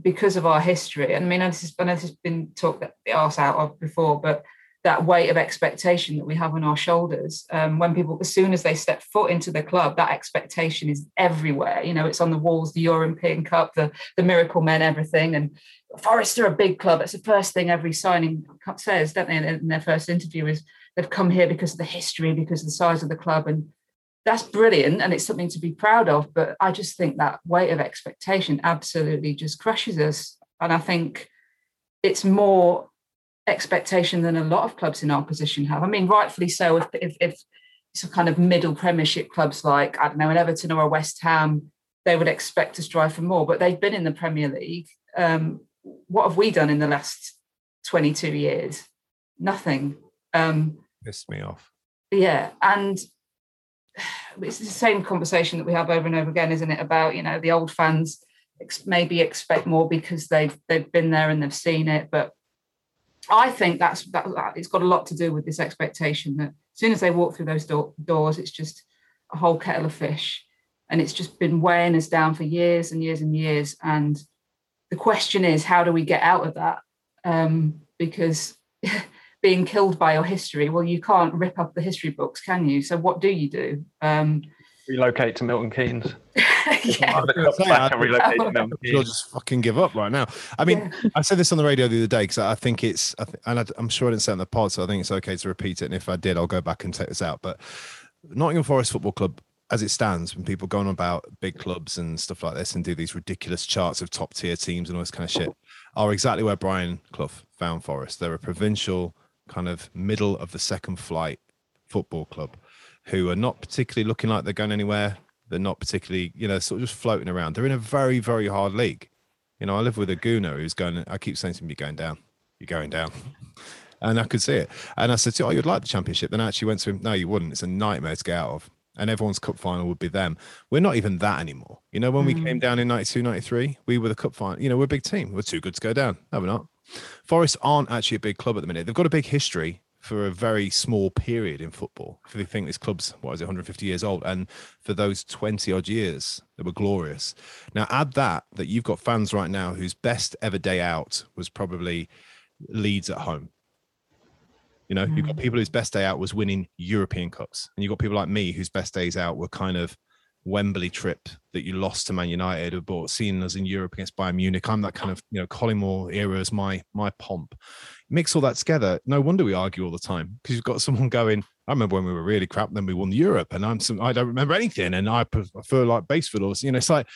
because of our history, and I mean, I know this has been talked the arse out of before, but that weight of expectation that we have on our shoulders um, when people as soon as they step foot into the club that expectation is everywhere. You know it's on the walls the european cup the, the miracle men everything. And forest are a big club it's the first thing every signing says don't they in their first interview is they've come here because of the history because of the size of the club. And that's brilliant and it's something to be proud of but i just think that weight of expectation absolutely just crushes us. And i think it's more expectation than a lot of clubs in our position have. I mean, rightfully so. If if, if some kind of middle Premiership clubs like I don't know an Everton or a West Ham, they would expect to strive for more. But they've been in the Premier League. Um, what have we done in the last twenty two years? Nothing. Um, Pissed me off. Yeah, and it's the same conversation that we have over and over again, isn't it? About you know the old fans maybe expect more because they've they've been there and they've seen it, but I think that's that, it's got a lot to do with this expectation that as soon as they walk through those door, doors, it's just a whole kettle of fish, and it's just been weighing us down for years and years and years. And the question is, how do we get out of that? Um, because (laughs) being killed by your history, well, you can't rip up the history books, can you? So what do you do? Um, relocate to Milton Keynes. (laughs) yeah. the back I- and relocate to Milton You'll just fucking give up right now. I mean, I said this on the radio the other day because I think it's, I th- and I, I'm sure I didn't say it in the pod, so I think it's okay to repeat it. And if I did, I'll go back and take this out. But Nottingham Forest Football Club, as it stands, when people go on about big clubs and stuff like this and do these ridiculous charts of top tier teams and all this kind of shit, are exactly where Brian Clough found Forest. They're a provincial kind of middle of the second flight football club who are not particularly looking like they're going anywhere. They're not particularly, you know, sort of just floating around. They're in a very, very hard league. You know, I live with a gooner who's going, I keep saying to him, You're going down. You're going down. (laughs) And I could see it. And I said to him, Oh, you'd like the championship. Then I actually went to him, No, you wouldn't. It's a nightmare to get out of. And everyone's cup final would be them. We're not even that anymore. You know, when we came mm. down in 92, 93, we were the cup final. You know, we're a big team. We're too good to go down. No, we're not. Forest aren't actually a big club at the minute. They've got a big history for a very small period in football. If you think this club's what is it, 150 years old, and for those 20 odd years, they were glorious. Now add that that you've got fans right now whose best ever day out was probably Leeds at home. You know, you've got mm. people whose best day out was winning European cups, and you've got people like me whose best days out were kind of Wembley trip that you lost to Man United, or bought seeing us in Europe against Bayern Munich. I'm that kind of you know Collymore era is my my pomp. Mix all that together. No wonder we argue all the time because you've got someone going. I remember when we were really crap, then we won Europe, and I'm some I don't remember anything, and I prefer like Basford or you know it's like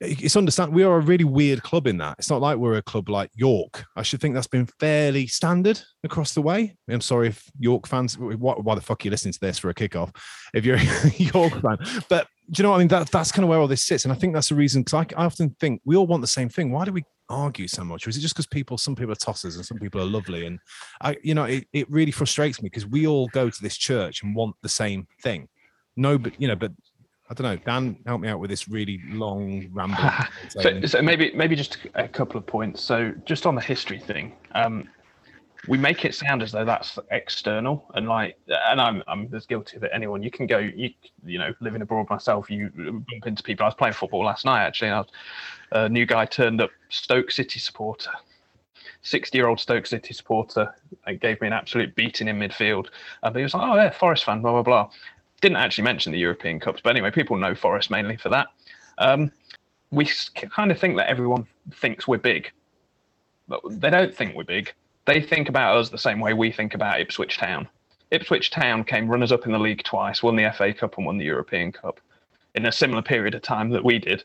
it's understand we are a really weird club in that it's not like we're a club like york i should think that's been fairly standard across the way i'm sorry if york fans why, why the fuck are you listening to this for a kickoff if you're a (laughs) york fan but do you know what i mean that, that's kind of where all this sits and i think that's the reason because I, I often think we all want the same thing why do we argue so much or is it just because people some people are tossers and some people are lovely and i you know it, it really frustrates me because we all go to this church and want the same thing no but you know but I don't know. Dan, help me out with this really long ramble. (laughs) So, so maybe maybe just a couple of points. So just on the history thing, um, we make it sound as though that's external and like, and I'm I'm as guilty of it. Anyone you can go, you you know, living abroad myself, you bump into people. I was playing football last night actually. And was, a new guy turned up, Stoke City supporter. 60 year old Stoke City supporter and gave me an absolute beating in midfield. Uh, he was like, oh, yeah, Forest fan, blah, blah, blah. Didn't actually mention the European Cups, but anyway, people know Forest mainly for that. Um, we kind of think that everyone thinks we're big, but they don't think we're big. They think about us the same way we think about Ipswich Town. Ipswich Town came runners up in the league twice, won the FA Cup and won the European Cup in a similar period of time that we did.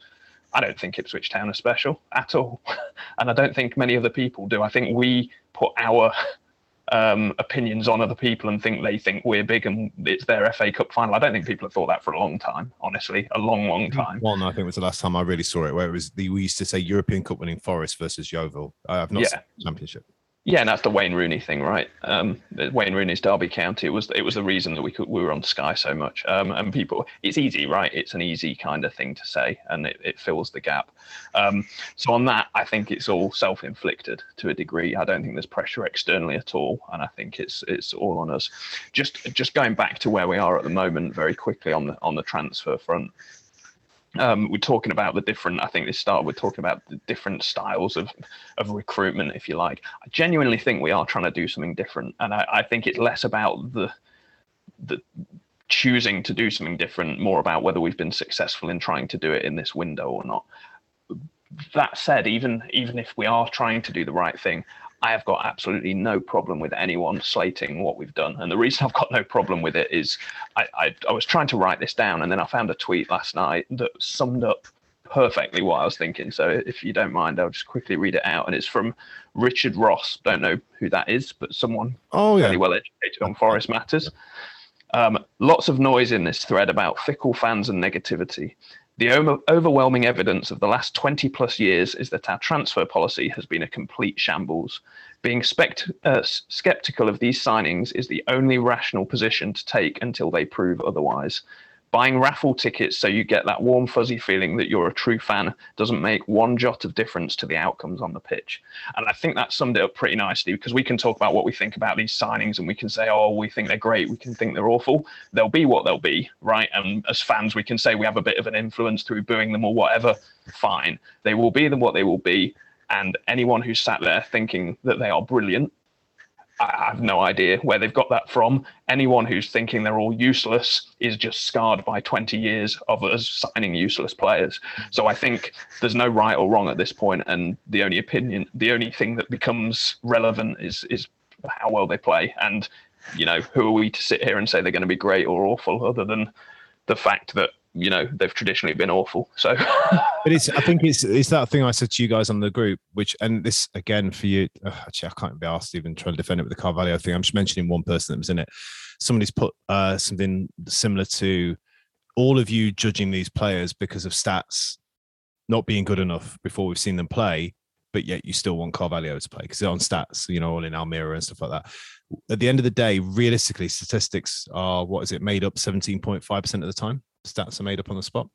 I don't think Ipswich Town are special at all. (laughs) and I don't think many other people do. I think we put our (laughs) um, opinions on other people and think they think we're big and it's their FA Cup final. I don't think people have thought that for a long time, honestly, a long, long time. One, I think it was the last time I really saw it, where it was the we used to say European Cup winning Forest versus Yeovil. I've not Yeah. seen the championship. Yeah, and that's the Wayne Rooney thing, right? Um, Wayne Rooney's Derby County it was it was the reason that we could we were on Sky so much. Um, and people, it's easy, right? It's an easy kind of thing to say, and it, it fills the gap. Um, so on that, I think it's all self-inflicted to a degree. I don't think there's pressure externally at all, and I think it's it's all on us. Just just going back to where we are at the moment, very quickly on the on the transfer front um, we're talking about the different. I think this started. We're talking about the different styles of of recruitment, if you like. I genuinely think we are trying to do something different, and I, I think it's less about the the choosing to do something different, more about whether we've been successful in trying to do it in this window or not. That said, even even if we are trying to do the right thing, I have got absolutely no problem with anyone slating what we've done. And the reason (laughs) I've got no problem with it is I, I, I was trying to write this down and then I found a tweet last night that summed up perfectly what I was thinking. So if you don't mind, I'll just quickly read it out. And it's from Richard Ross. Don't know who that is, but someone Oh fairly well educated on forest matters. Um, lots of noise in this thread about fickle fans and negativity. The overwhelming evidence of the last 20 plus years is that our transfer policy has been a complete shambles. Being spect- uh, skeptical of these signings is the only rational position to take until they prove otherwise. Buying raffle tickets so you get that warm, fuzzy feeling that you're a true fan doesn't make one jot of difference to the outcomes on the pitch. And I think that summed it up pretty nicely because we can talk about what we think about these signings and we can say, oh, we think they're great, we can think they're awful. They'll be what they'll be, right? And as fans, we can say we have a bit of an influence through booing them or whatever. Fine. They will be them what they will be. And anyone who's sat there thinking that they are brilliant I have no idea where they've got that from. Anyone who's thinking they're all useless is just scarred by 20 years of us signing useless players. So I think there's no right or wrong at this point, and the only opinion, the only thing that becomes relevant is is how well they play. And you know, who are we to sit here and say they're going to be great or awful, other than the fact that you know they've traditionally been awful. So, (laughs) but it's I think it's it's that thing I said to you guys on the group, which and this again for you. Actually, I can't be asked even trying to defend it with the Carvalho thing. I'm just mentioning one person that was in it. Somebody's put uh, something similar to all of you judging these players because of stats not being good enough before we've seen them play, but yet you still want Carvalho to play because they're on stats, you know, all in Almira and stuff like that. At the end of the day, realistically, statistics are what is it made up 17.5% of the time? Stats are made up on the spot.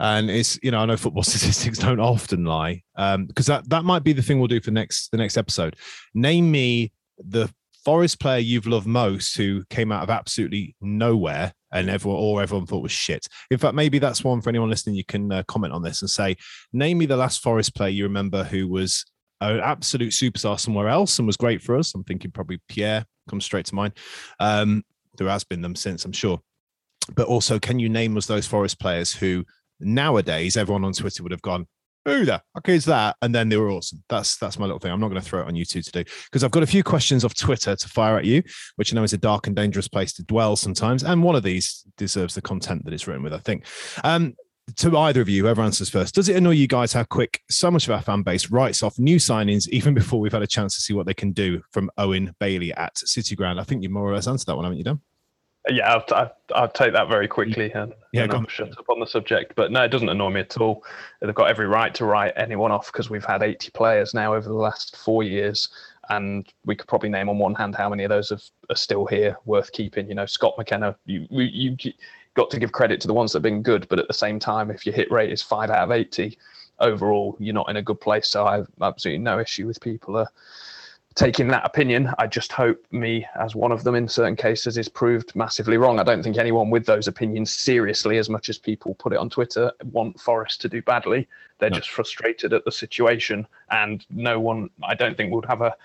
And it's, you know, I know football (laughs) statistics don't often lie. Um, because that that might be the thing we'll do for next the next episode. Name me the Forest player you've loved most who came out of absolutely nowhere and everyone or everyone thought was shit. In fact, maybe that's one for anyone listening. You can uh, comment on this and say, name me the last Forest player you remember who was an absolute superstar somewhere else and was great for us. I'm thinking probably Pierre comes straight to mind. Um, there has been them since, I'm sure but also can you name us those Forest players who nowadays everyone on Twitter would have gone, who the fuck is that? And then they were awesome. That's that's my little thing. I'm not going to throw it on YouTube to do because I've got a few questions off Twitter to fire at you, which I know is a dark and dangerous place to dwell sometimes. And one of these deserves the content that it's written with, I think. Um, to either of you, whoever answers first, does it annoy you guys how quick so much of our fan base writes off new signings even before we've had a chance to see what they can do from Owen Bailey at City Ground? I think you more or less answered that one, haven't you, Dan? Yeah, I'll, I'll, I'll, take that very quickly and, yeah, and shut up on the subject. But no, it doesn't annoy me at all. They've got every right to write anyone off because we've had 80 players now over the last four years. And we could probably name on one hand how many of those have, are still here, worth keeping. You know, Scott McKenna, you, you, you got to give credit to the ones that have been good. But at the same time, if your hit rate is five out of 80, overall, you're not in a good place. So I have absolutely no issue with people. Uh, taking that opinion. I just hope me, as one of them in certain cases, is proved massively wrong. I don't think anyone with those opinions seriously, as much as people put it on Twitter, want Forest to do badly. They're no. just frustrated at the situation, and no one, I don't think, would have a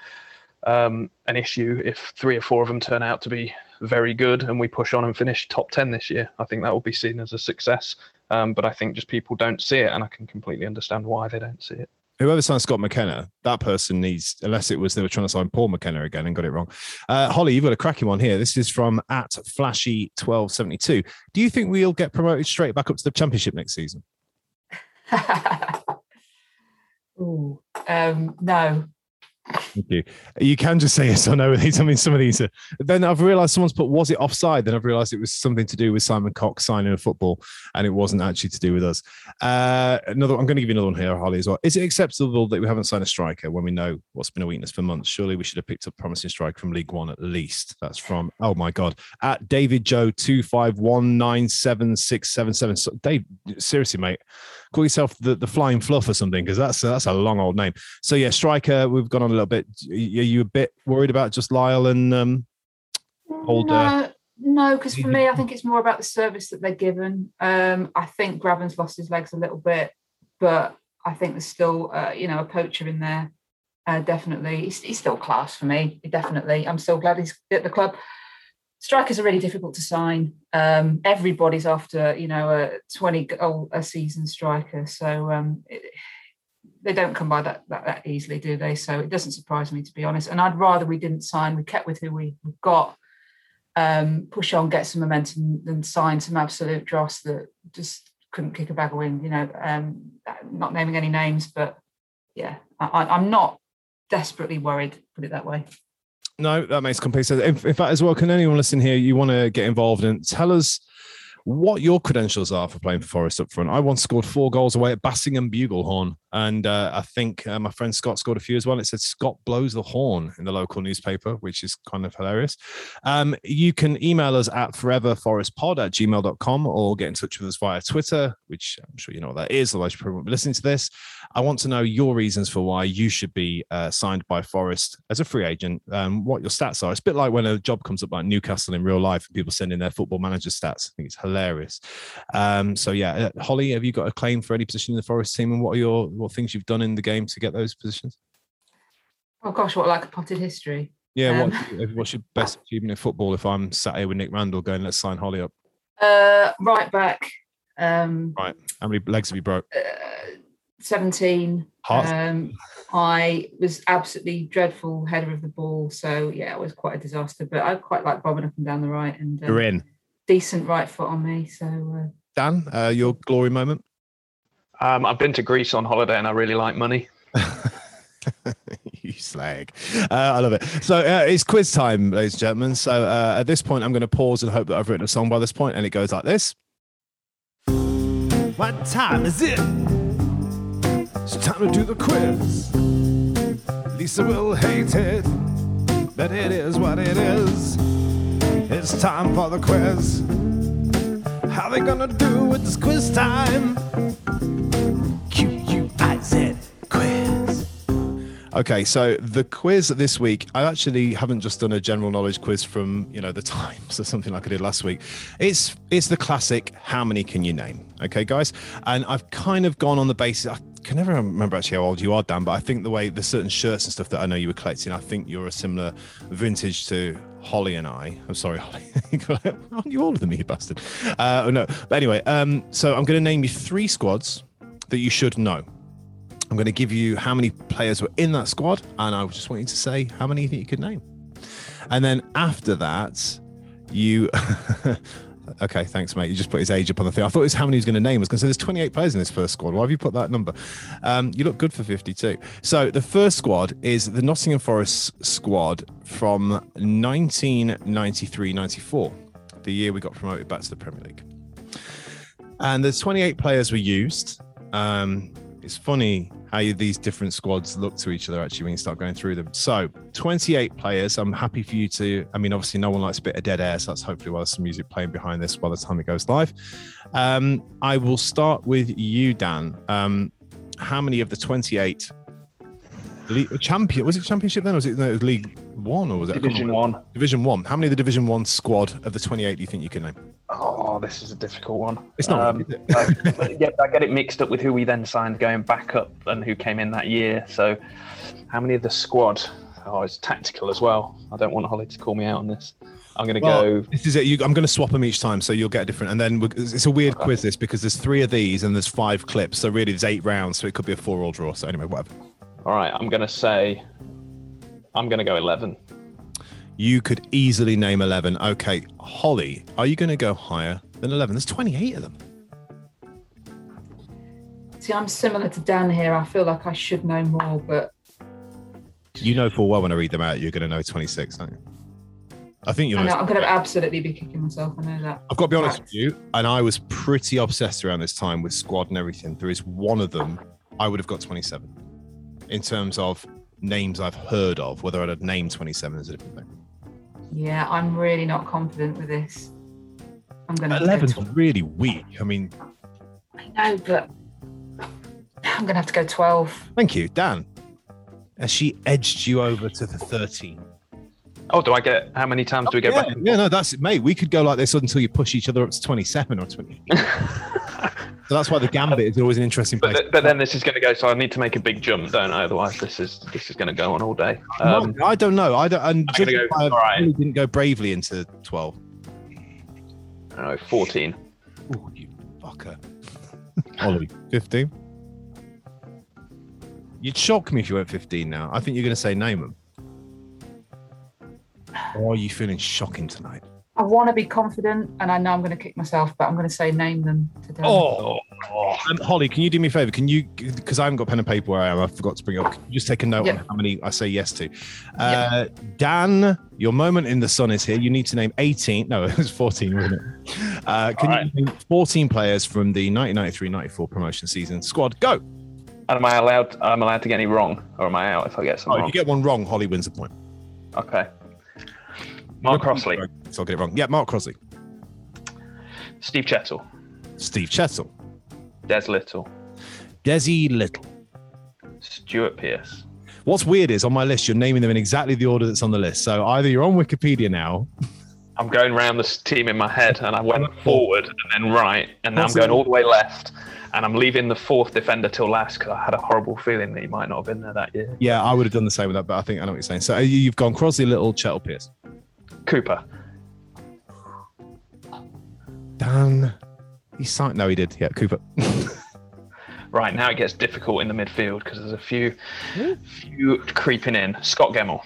um, an issue if three or four of them turn out to be very good and we push on and finish top 10 this year. I think that will be seen as a success. Um, but I think just people don't see it, and I can completely understand why they don't see it whoever signed Scott McKenna, that person needs, unless it was they were trying to sign Paul McKenna again and got it wrong. Uh, Holly, you've got a cracking one here. This is from at Flashy twelve seventy two. Do you think we'll get promoted straight back up to the Championship next season? (laughs) Ooh, um, no, Thank you. You can just say yes or no with these. I mean, some of these are. Then I've realised someone's put was it offside? Then I've realised it was something to do with Simon Cox signing a football, and it wasn't actually to do with us. Uh, another. I'm going to give you another one here, Holly, as well. Is it acceptable that we haven't signed a striker when we know what's been a weakness for months? Surely we should have picked up promising striker from League One at least. That's from. Oh my God. At David Joe two five one nine seven six seven seven. Dave, seriously, mate call yourself the, the flying fluff or something because that's that's a long old name. So yeah, striker. We've gone on a little bit. Are you a bit worried about just Lyle and um, old? No, no, because for me, I think it's more about the service that they're given. Um, I think Grabban's lost his legs a little bit, but I think there's still uh, you know a poacher in there. Uh, definitely, he's, he's still class for me. Definitely, I'm so glad he's at the club strikers are really difficult to sign. Um, everybody's after you know a 20 goal a season striker, so um, it, they don't come by that, that, that easily, do they? So it doesn't surprise me to be honest. And I'd rather we didn't sign. We kept with who we, got. Um, push on, get some momentum, than sign some absolute dross that just couldn't kick a bag of wind. You know, um, not naming any names, but yeah, I, I'm not desperately worried. Put it that way. No, that makes complete sense. In, in fact, as well, can anyone listen here? You want to get involved and tell us what your credentials are for playing for Forest up front. I once scored four goals away at Bassingham Buglehorn, and uh, I think uh, my friend Scott scored a few as well. It said Scott blows the horn in the local newspaper, which is kind of hilarious. Um, you can email us at foreverforestpod at gmail.com or get in touch with us via Twitter, which I'm sure you know what that is, otherwise you probably won't be listening to this. I want to know your reasons for why you should be uh, signed by Forest as a free agent, um, what your stats are. It's a bit like when a job comes up like Newcastle in real life and people send in their football manager stats. I think it's hilarious. Um, so yeah, uh, Holly, have you got a claim for any position in the Forest team, and what are your what things you've done in the game to get those positions? Oh gosh, what like a potted history? Yeah, Um, what, (laughs) what's your best achievement in football if I'm sat here with Nick Randall going, let's sign Holly up? Uh, right back, um, How many legs have you broke? uh, 17. Heart? Um, I was absolutely dreadful header of the ball. So, yeah, it was quite a disaster. But I quite like bobbing up and down the right and You're uh, in. decent right foot on me. So, uh, Dan, uh, your glory moment? Um, I've been to Greece on holiday and I really like money. (laughs) you slag. Uh, I love it. So uh, it's quiz time, ladies and gentlemen. So uh, at this point, I'm going to pause and hope that I've written a song by this point, and it goes like this. What time is it? It's time to do the quiz. Lisa will hate it, but it is what it is. It's time for the quiz. How they gonna do it this quiz time? Q U I Z quiz. Okay, so the quiz this week, I actually haven't just done a general knowledge quiz from you know the (laughs) Times or something like I did last week. It's it's the classic. How many can you name? Okay, guys, and I've kind of gone on the basis. I can never remember actually how old you are, Dan, but I think the way the certain shirts and stuff that I know you were collecting, I think you're a similar vintage to Holly and I. I'm sorry, (laughs) Holly. Aren't you older than me, you bastard? Uh, oh, no, but anyway, um, so I'm going to name you three squads that you should know. I'm going to give you how many players were in that squad, and I just want you to say how many that you could name. And then after that, you. (laughs) okay, thanks, mate. You just put his age up on the thing. I thought it was how many he was going to name. I was going to say there's 28 players in this first squad. Why have you put that number? Um, you look good for 52. So the first squad is the Nottingham Forest squad from 1993-94, the year we got promoted back to the Premier League. And the 28 players were used. Um, it's funny how you, these different squads look to each other actually when you start going through them. So 28 players. I'm happy for you to. I mean, obviously, no one likes a bit of dead air, so that's hopefully while there's some music playing behind this by the time it goes live. Um, I will start with you, Dan. Um, how many of the 28 league, champion was it championship then, or was it, no, it was League One, or was it Division one. Division One? How many of the Division One squad of the 28 do you think you can name? Oh, this is a difficult one. It's not. Um, it? uh, (laughs) yeah, I get it mixed up with who we then signed going back up and who came in that year. So, how many of the squad? Oh, it's tactical as well. I don't want Holly to call me out on this. I'm going to Well, go. This is it. You, I'm going to swap them each time, so you'll get a different. And then it's a weird Okay. quiz this because there's three of these and there's five clips. So really, there's eight rounds. So it could be a four-all draw. So anyway, whatever. All right, I'm going to say. I'm going to go 11. You could easily name eleven. Okay, Holly, are you going to go higher than eleven? There's 28 of them. see, I'm similar to Dan here. I feel like I should know more, but You know full well when I read them out, you're going to know 26, aren't you? I think you'll I know. know I'm going to absolutely be kicking myself. I know that. I've got to be honest Facts. with you, and I was pretty obsessed around this time with squad and everything. There is one of them I would have got 27 in terms of names I've heard of. Whether I'd have named 27 is a different thing. Yeah, I'm really not confident with this. I'm going to 11's Go really weak. I mean, I know, but I'm going to have to go 12. thank you, Dan. Has she edged you over to the 13? Oh, do I get how many times do we go oh, yeah, back? yeah, no, that's it, mate. We could go like this until you push each other up to 27 or 20. (laughs) so that's why the gambit is always an interesting But, place. but then this is going to go. So I need to make a big jump, don't I? Otherwise, this is this is going to go on all day. Um, I don't know. I don't. And I'm go- all right. really didn't go bravely into 12. I 14. Oh, you fucker. (laughs) Ollie, 15? You'd shock me if you went 15 now. I think you're going to say name them. Or are you feeling shocking tonight? I want to be confident, and I know I'm going to kick myself, but I'm going to say name them today. Oh, um, Holly, can you do me a favor? Can you, because I haven't got pen and paper where I am, I forgot to bring it up. Can you just take a note Yep. on how many I say yes to? Uh, Dan, your moment in the sun is here. You need to name 18. No, (laughs) it was 14, wasn't it? Uh, can All you name 14 players from the 1993 94 promotion season? Squad, go. Am I allowed? Am I'm allowed to get any wrong, or am I out if I get some Oh, if wrong? you get one wrong, Holly wins a point. Okay. Mark Crossley, So I'll get it wrong. Yeah, Mark Crossley. Steve Chettle, Steve Chettle. Des Lyttle, Desi Lyttle. Stuart Pearce. What's weird is on my list, you're naming them in exactly the order that's on the list. So either you're on Wikipedia now I'm going round this team in my head, and I went (laughs) forward and then right, and now I'm going all the way left, and I'm leaving the fourth defender till last because I had a horrible feeling that he might not have been there that year. Yeah, I would have done the same with that, but I think I know what you're saying. So uh, you- you've gone Crossley, Lyttle, Chettle, Pearce. Cooper. Dan, he signed. No, he did. Yeah, Cooper. (laughs) Right now it gets difficult in the midfield because there's a few, few creeping in. Scot Gemmill,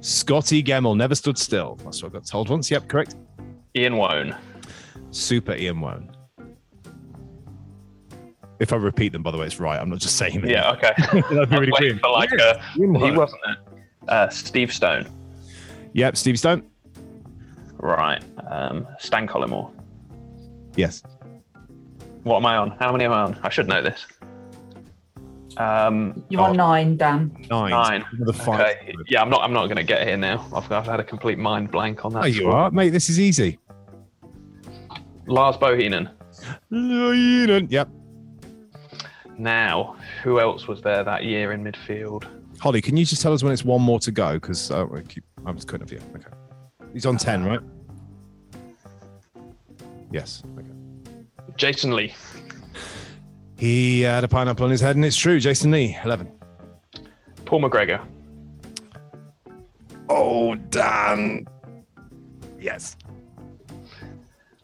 Scotty Gemmill never stood still. That's what I got told once. Yep, correct. Ian Woan, Super Ian Woan. If I repeat them, by the way, it's right. I'm not just saying them. yeah, okay. That'd be really weird. for like Yeah, a, he wasn't it? Uh, Steve Stone. Yep, Steve Stone. Right. Um, Stan Collymore. Yes. What am I on? How many am I on? I should know this. Um, You're on nine, Dan. Nine. Nine. The five. okay. Yeah, I'm not. I'm not going to get here now. I've, I've had a complete mind blank on that. Oh, you are, mate. This is easy. Lars Bohinen. Bohinen. Yep. Now, who else was there that year in midfield? Holly, can you just tell us when it's one more to go? Because uh, I keep, I was couldn't have you. Okay. He's on 10, right? Yes. Okay. Jason Lee. He had a pineapple on his head, and it's true. Jason Lee, 11. Paul McGregor. Oh, Dan. Yes.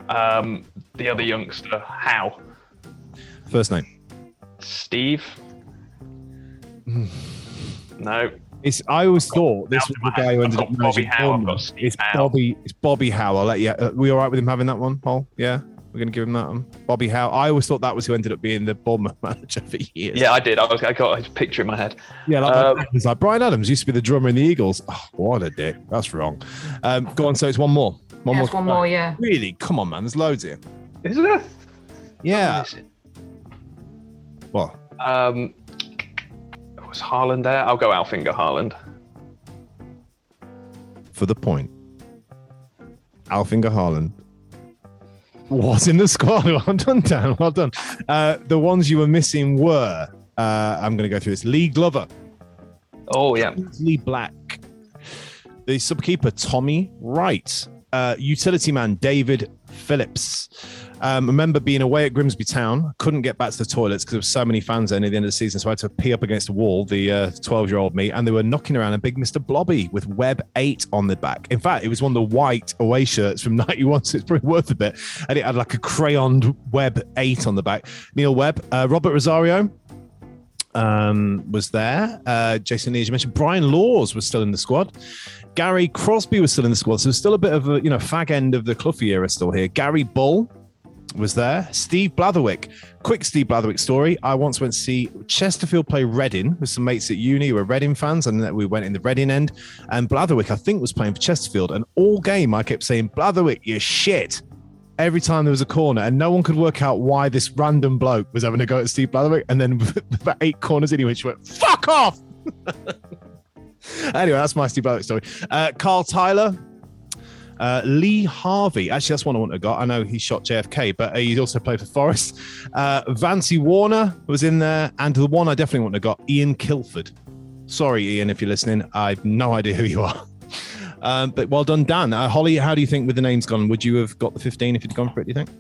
Um, the other youngster, How. First name. Steve. no. It's. I always thought this was the guy who ended up Bobby managing Howe, I've got Bournemouth. Steve It's Howe. Bobby. It's Bobby Howe. I'll let you. Uh, we all right with him having that one, Paul? Yeah, we're gonna give him that one. Bobby Howe. I always thought that was who ended up being the Bournemouth (laughs) manager for years. Yeah, I did. I was. I got a picture in my head. Yeah, like, Um, it's like Brian Adams used to be the drummer in the Eagles. Oh, what a dick. That's wrong. Um, go on. So it's one more. One Yeah, more. it's one more, yeah. Really? Come on, man. There's loads here. Is there? Yeah. Well, Um, was Haaland there? I'll go Alf-Inge Haaland. for the point, Alf-Inge Haaland was in the squad. (laughs) Well done, Dan. Well done. Uh, the ones you were missing were. Uh, I'm going to go through this. Lee Glover, Oh yeah. Lee Black, the subkeeper Tommy Wright, uh, utility man David Phillips. Um, remember being away at Grimsby Town, couldn't get back to the toilets because there were so many fans there near the end of the season, so I had to pee up against the wall, the 12 year old me, and they were knocking around a big Mr. Blobby with Webb 8 on the back. In fact, it was one of the white away shirts from (laughs) 91, so it's probably worth a bit. And it had like a crayoned Webb 8 on the back. Neil Webb, uh, Robert Rosario, um, was there. Uh, Jason Lee, as you mentioned, Brian Laws was still in the squad. Gary Crosby was still in the squad, so still a bit of a you know fag end of the Cloughie era still here. Gary Bull was there. Steve Blatherwick. Quick Steve Blatherwick story. I once went to see Chesterfield play Reading with some mates at uni who were Reading fans, and we went in the Reading end. And Blatherwick, I think, was playing for Chesterfield. And all game, I kept saying, Blatherwick, you shit. Every time there was a corner, and no one could work out why this random bloke was having a go at Steve Blatherwick. And then (laughs) about eight corners in, he went, fuck off. (laughs) (laughs) anyway, that's my Steve story. Uh, Carl Tiler, uh, Lee Harvey. Actually, that's one I want to got. I know he shot JFK, but he also played for Forest. Uh, Vance Warner was in there, and the one I definitely want to got, Ian Kilford. Sorry, Ian, if you're listening. I've no idea who you are. (laughs) Um, but well done, Dan. Uh, Holly, how do you think with the names gone? Would you have got the 15 if you'd gone for it, do you think?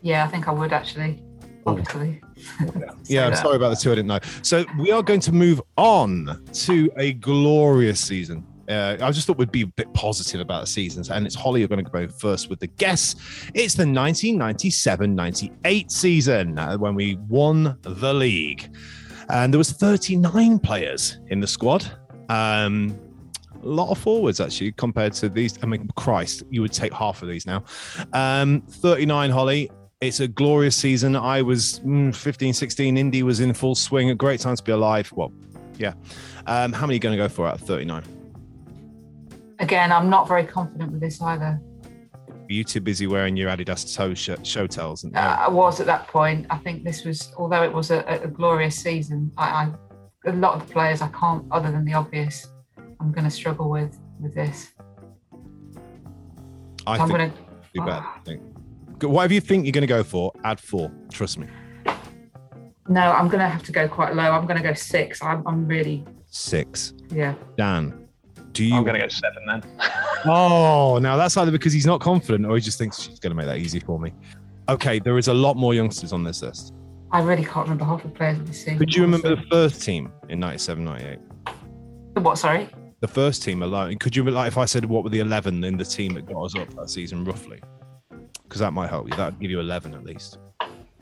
Yeah, I think I would actually. Obviously. (laughs) Yeah, I'm sorry about the two I didn't know. So we are going to move on to a glorious season. Uh, I just thought we'd be a bit positive about the seasons, and it's Holly you're going to go first with the guess. It's the 1997-98 season uh, when we won the league, and there was 39 players in the squad. Um, a lot of forwards actually compared to these. I mean, Christ, you would take half of these now. Um, 39, Holly. It's a glorious season. I was mm, 15, 16. Indy was in full swing. A great time to be alive. Well, yeah. Um, how many are you going to go for out of 39? Again, I'm not very confident with this either. You too busy wearing your Adidas toe sh- show tells? And, Uh, I was at that point. I think this was, although it was a, a glorious season, I, I a lot of the players I can't, other than the obvious, I'm going to struggle with with this. I I'm think going to. too bad. I think. Go- Whatever you think you're going to go for, add four. Trust me. No, I'm going to have to go quite low. I'm going to go six. I'm, I'm really, Six. yeah. Dan, do you? I'm going to go seven then. (laughs) Oh, now that's either because he's not confident or he just thinks she's going to make that easy for me. Okay, there is a lot more youngsters on this list. I really can't remember half the players of this team. Could you remember the first team in 97 98? The what? Sorry. The first team alone. Could you, like, if I said what were the 11 in the team that got us up that season roughly? Because that might help you. That would give you 11 at least.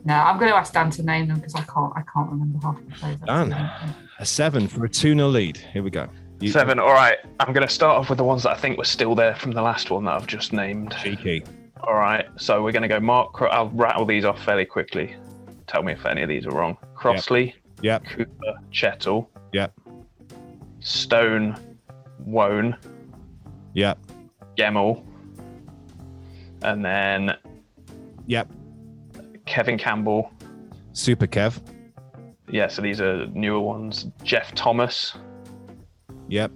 No, I'm going to ask Dan to name them because I can't. I can't remember half the players. Dan. A seven for a 2 0 lead. Here we go. You- Seven. All right. I'm going to start off with the ones that I think were still there from the last one that I've just named. Cheeky. All right. So we're going to go Mark. Cro- I'll rattle these off fairly quickly. Tell me if any of these are wrong. Crossley, Yep. Cooper, Chettle, Yep. Stone, Woan, Yep. Gemmell, and then Yep. Kevin Campbell. Super Kev. Yeah, so these are newer ones. Geoff Thomas. Yep.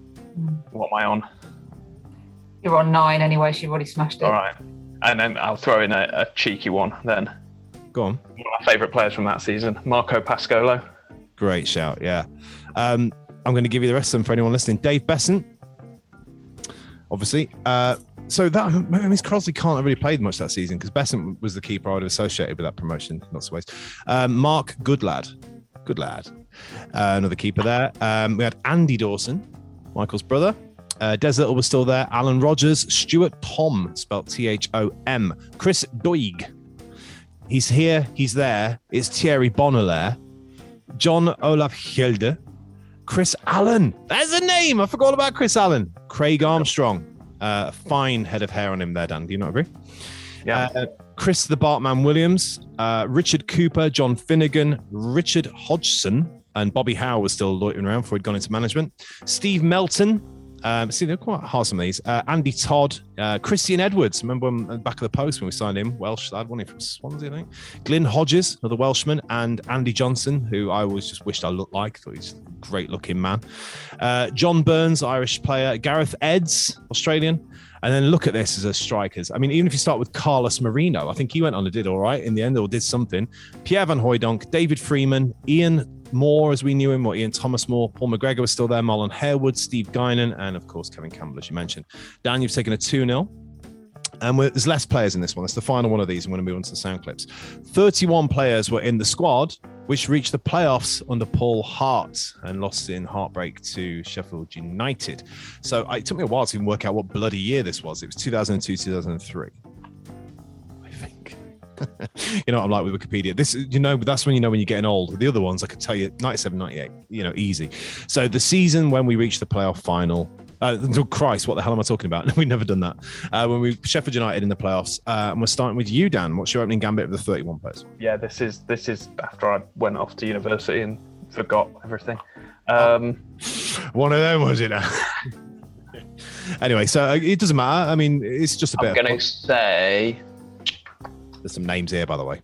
What am I on? You're on nine anyway. She already smashed it. All right. And then I'll throw in a, a cheeky one then. Go on. One of my favourite players from that season, Marco Pascolo. Great shout. Yeah. Um, I'm going to give you the rest of them for anyone listening. Dave Beasant, obviously. Uh, so that I mean, Crossley can't have really played much that season because Beasant was the keeper I would have associated with that promotion. Not so waste. Um, Mark Goodlad, good lad, uh, another keeper there. Um, we had Andy Dawson, Michael's brother. Uh, Des Lyttle was still there. Alan Rogers, Stuart Thom, spelled T H O M. Chris Doig. He's here. He's there. It's Thierry Bonalair. Jon Olav Hjelde, Chris Allen. There's a name. I forgot about Chris Allen. Craig Armstrong. Uh, fine head of hair on him there, Dan. Do you not agree? Yeah. Uh, Chris the Bartman Williams, uh, Richard Cooper, John Finnegan, Richard Hodgson, and Bobby Howe was still loitering around before he'd gone into management. Steve Melton. Um, see, they're quite hard, some of these. Uh, Andy Todd, uh, Christian Edwards. Remember when, back of the post when we signed him? Welsh lad, wasn't he from Swansea, I think? Glyn Hodges, another Welshman, and Andy Johnson, who I always just wished I looked like. Thought he's a great looking man. Uh, John Burns, Irish player. Gareth Edds, Australian. And then look at this as a strikers. I mean, even if you start with Carlos Merino, I think he went on and did all right in the end or did something. Pierre Van Hooijdonk, David Freeman, Ian Moore, as we knew him, or Ian Thomas Moore, Paul McGregor was still there, Marlon Harewood, Steve Guinan, and of course, Kevin Campbell, as you mentioned. Dan, you've taken a 2 0. And we're, there's less players in this one. It's the final one of these. I'm going to move on to the sound clips. 31 players were in the squad, which reached the playoffs under Paul Hart and lost in heartbreak to Sheffield United. So uh, it took me a while to even work out what bloody year this was. It was 2002, 2003. I think. (laughs) you know what I'm like with Wikipedia. This, you know, that's when you know when you're getting old. The other ones, I could tell you 97, 98, you know, easy. So the season when we reached the playoff final, uh, oh, Christ, what the hell am I talking about? (laughs) We've never done that. Uh, when we Sheffield United in the playoffs, uh, and we're starting with you, Dan. What's your opening gambit of the 31 players? Yeah, this is this is after I went off to university and forgot everything. Um, One of them was it? (laughs) anyway, so uh, it doesn't matter. I mean, it's just a bit. I'm gonna say, There's some names here, by the way.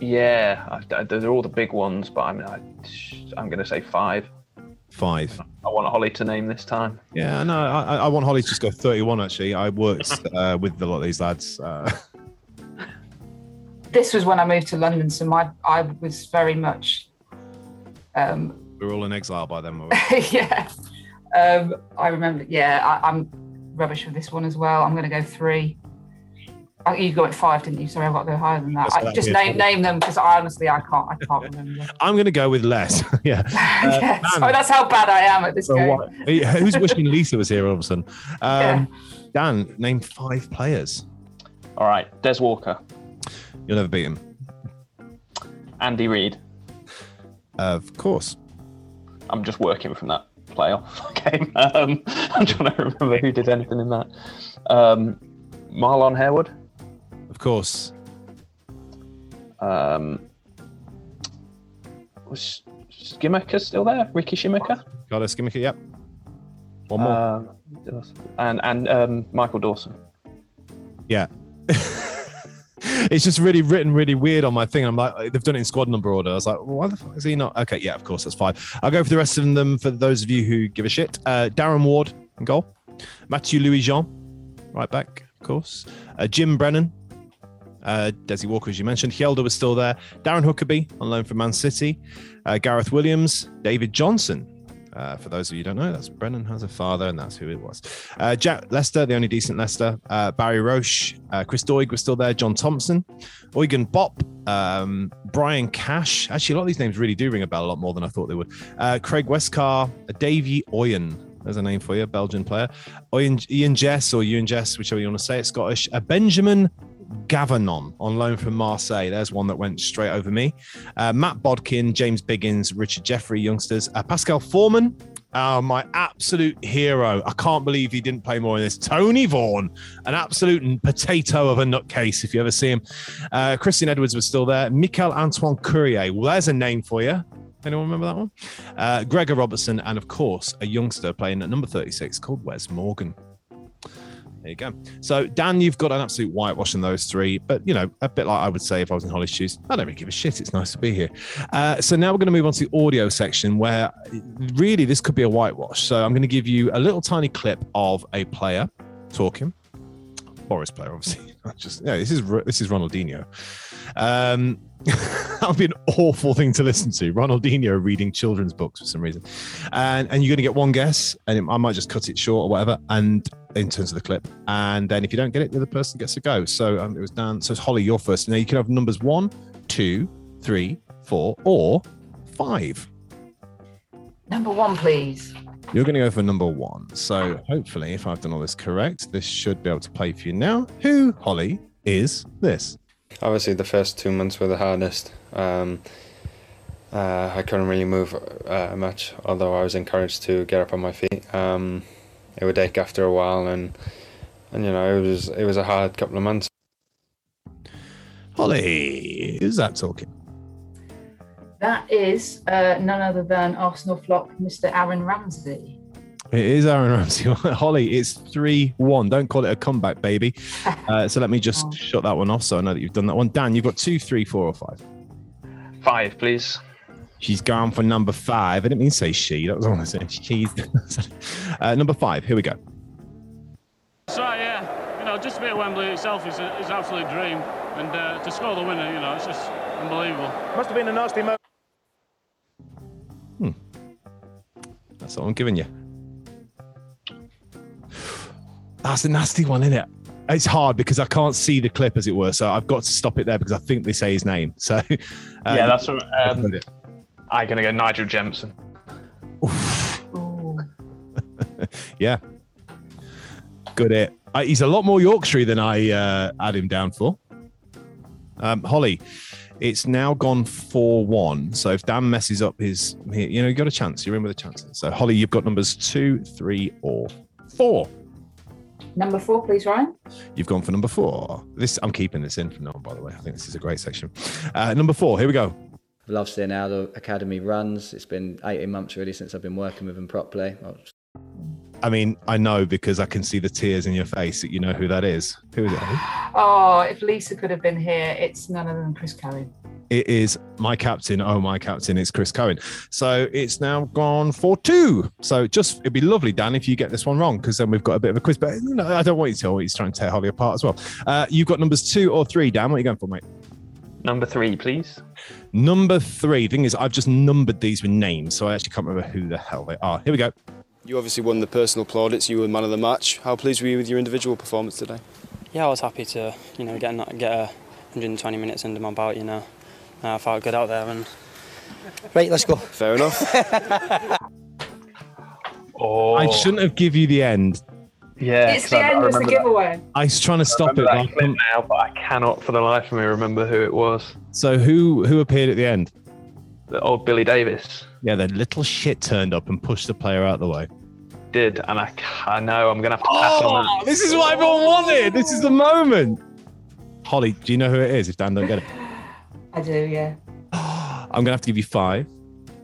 yeah, I, I, they're all the big ones, but I'm I, I'm gonna say five. Five. I want Holly to name this time. Yeah, no, I, I want Holly to just go 31. Actually, I worked (laughs) uh, with a lot of these lads. Uh, (laughs) This was when I moved to London, so my I was very much, um, we were all in exile by then. weren't we? (laughs) yeah. Um, I remember. Yeah, I, I'm rubbish with this one as well. I'm going to go three. Oh, you got five, didn't you? Sorry, I've got to go higher than that. I, just name fine. name them because I honestly I can't I can't remember. (laughs) I'm going to go with less. (laughs) yeah. (laughs) yes. Oh, that's how bad I am at this So game. what- Who's wishing Lisa was here all of a sudden? Um, Yeah. Dan, name five players. All right, Des Walker, You'll never beat him. Andy Reid. Of course. I'm just working from that playoff game. Um, I'm trying to remember who did anything in that. Um, Marlon Harewood. Of course. Um, was Scimeca still there? Ricky Scimeca? Got a skimmick. Yep. One more. Um, and and um, Michael Dawson. yeah. (laughs) it's just really written really weird on my thing. I'm like, they've done it in squad number order. I was like, why the fuck is he not? Okay, yeah, of course, that's fine. I'll go for the rest of them for those of you who give a shit. Uh, Darren Ward in goal. Matthew Louis Jean, right back, of course. Uh, Jim Brennan. Uh, Desi Walker, as you mentioned. Hjelde was still there. Darren Huckerby on loan from Man City. Uh, Gareth Williams. David Johnson. Uh, for those of you who don't know, that's Brennan has a father, and that's who it was. Uh, Jack Lester, the only decent Lester. Uh, Barry Roche, uh, Chris Doig was still there. John Thompson, Eugen Bopp, um, Brian Cash. Actually, a lot of these names really do ring a bell a lot more than I thought they would. Craig Westcarr, Davy Oyen. There's a name for you, Belgian player. Ian, Ian Jess or Ian Jess, whichever you want to say it, Scottish. Uh, Benjamin Gavanon on loan from Marseille. There's one that went straight over me. Uh, Matt Bodkin, James Biggins, Richard Jeffrey, youngsters. Uh, Pascal Formann, uh, my absolute hero. I can't believe he didn't play more in this. Tony Vaughan, an absolute potato of a nutcase, if you ever see him. Uh, Christian Edwards was still there. Michael Antoine Courier. Well, there's a name for you. Anyone remember that one? Uh, Gregor Robertson, and of course, a youngster playing at number 36 called Wes Morgan. There you go. So, Dan, you've got an absolute whitewash in those three, but you know, a bit like I would say if I was in Holly's shoes, I don't really give a shit. It's nice to be here. Uh, so, now we're going to move on to the audio section where really this could be a whitewash. So, I'm going to give you a little tiny clip of a player talking. Boris player, obviously. (laughs) Just yeah, this is this is Ronaldinho. Um, (laughs) that would be an awful thing to listen to. Ronaldinho reading children's books for some reason, and and you're going to get one guess, and it, I might just cut it short or whatever. And in terms of the clip, and then if you don't get it, the other person gets a go. So um, it was Dan. So it's Holly, you're first. Now you can have numbers one, two, three, four, or five. Number one, please. You're going to go for number one. So hopefully, if I've done all this correct, this should be able to play for you now. Who, Holly, is this? Obviously, the first two months were the hardest. Um, uh, I couldn't really move uh, much, although I was encouraged to get up on my feet. Um, it would ache after a while, and and you know it was it was a hard couple of months. Holly, who's that talking? That is uh, none other than Arsenal flop, Mr. Aaron Ramsey. It is Aaron Ramsey. (laughs) Holly, it's 3 1. Don't call it a comeback, baby. (laughs) Uh, so let me just Oh. shut that one off so I know that you've done that one. Dan, you've got two, three, four, or five. Five, please. She's gone for number five. I didn't mean to say she. That was all I said. She's (laughs) uh, number five. Here we go. So yeah, you know, just to be at Wembley itself is, a, is an absolute dream, and uh, to score the winner, you know, it's just unbelievable. Must have been a nasty moment. That's all I'm giving you. That's a nasty one, isn't it? It's hard because I can't see the clip, as it were. So I've got to stop it there because I think they say his name. So uh, (laughs) yeah, that's what, I've um. I'm gonna go Nigel Jemson. (laughs) Yeah. Good it. Uh, he's a lot more Yorkshire than I uh, had him down for. Um, Holly, it's now gone 4 1. So if Dan messes up his, you know, you got a chance. You're in with a chance. So, Holly, you've got numbers two, three, or four. Number four, please, Ryan. You've gone for number four. This I'm keeping this in for now, by the way. I think this is a great section. Uh, number four, here we go. love seeing how the academy runs. It's been 18 months really since I've been working with them properly. Well, I mean, I know because I can see the tears in your face that you know who that is. Who is it? Oh, if Lisa could have been here, it's none other than Chris Cohen. It is my captain. Oh, my captain. It's Chris Cohen. So it's now gone for two. So just it'd be lovely, Dan, if you get this one wrong, because then we've got a bit of a quiz. But you know, I don't want you to always what he's trying to tear Holly apart as well. Uh, you've got numbers two or three, Dan. What are you going for, mate? Number three, please. Number three. Thing is, I've just numbered these with names, so I actually can't remember who the hell they are. Here we go. You obviously won the personal plaudits. You were man of the match. How pleased were you with your individual performance today? Yeah, I was happy to, you know, get a- get a 120 minutes under my belt. You know, uh, I felt good out there, and right, let's go. Fair enough. (laughs) Oh, I shouldn't have give you the end. Yeah, it's the I- I end was the remember that- giveaway. I was trying to stop it. I that clip now, but I cannot for the life of me remember who it was. So who who appeared at the end? The old Billy Davies Yeah, the little shit turned up and pushed the player out of the way. Did, and I, I know I'm gonna have to pass on that. Oh, this is what everyone wanted. This is the moment. Holly, do you know who it is? If Dan don't get it, I do, yeah. I'm gonna have to give you five,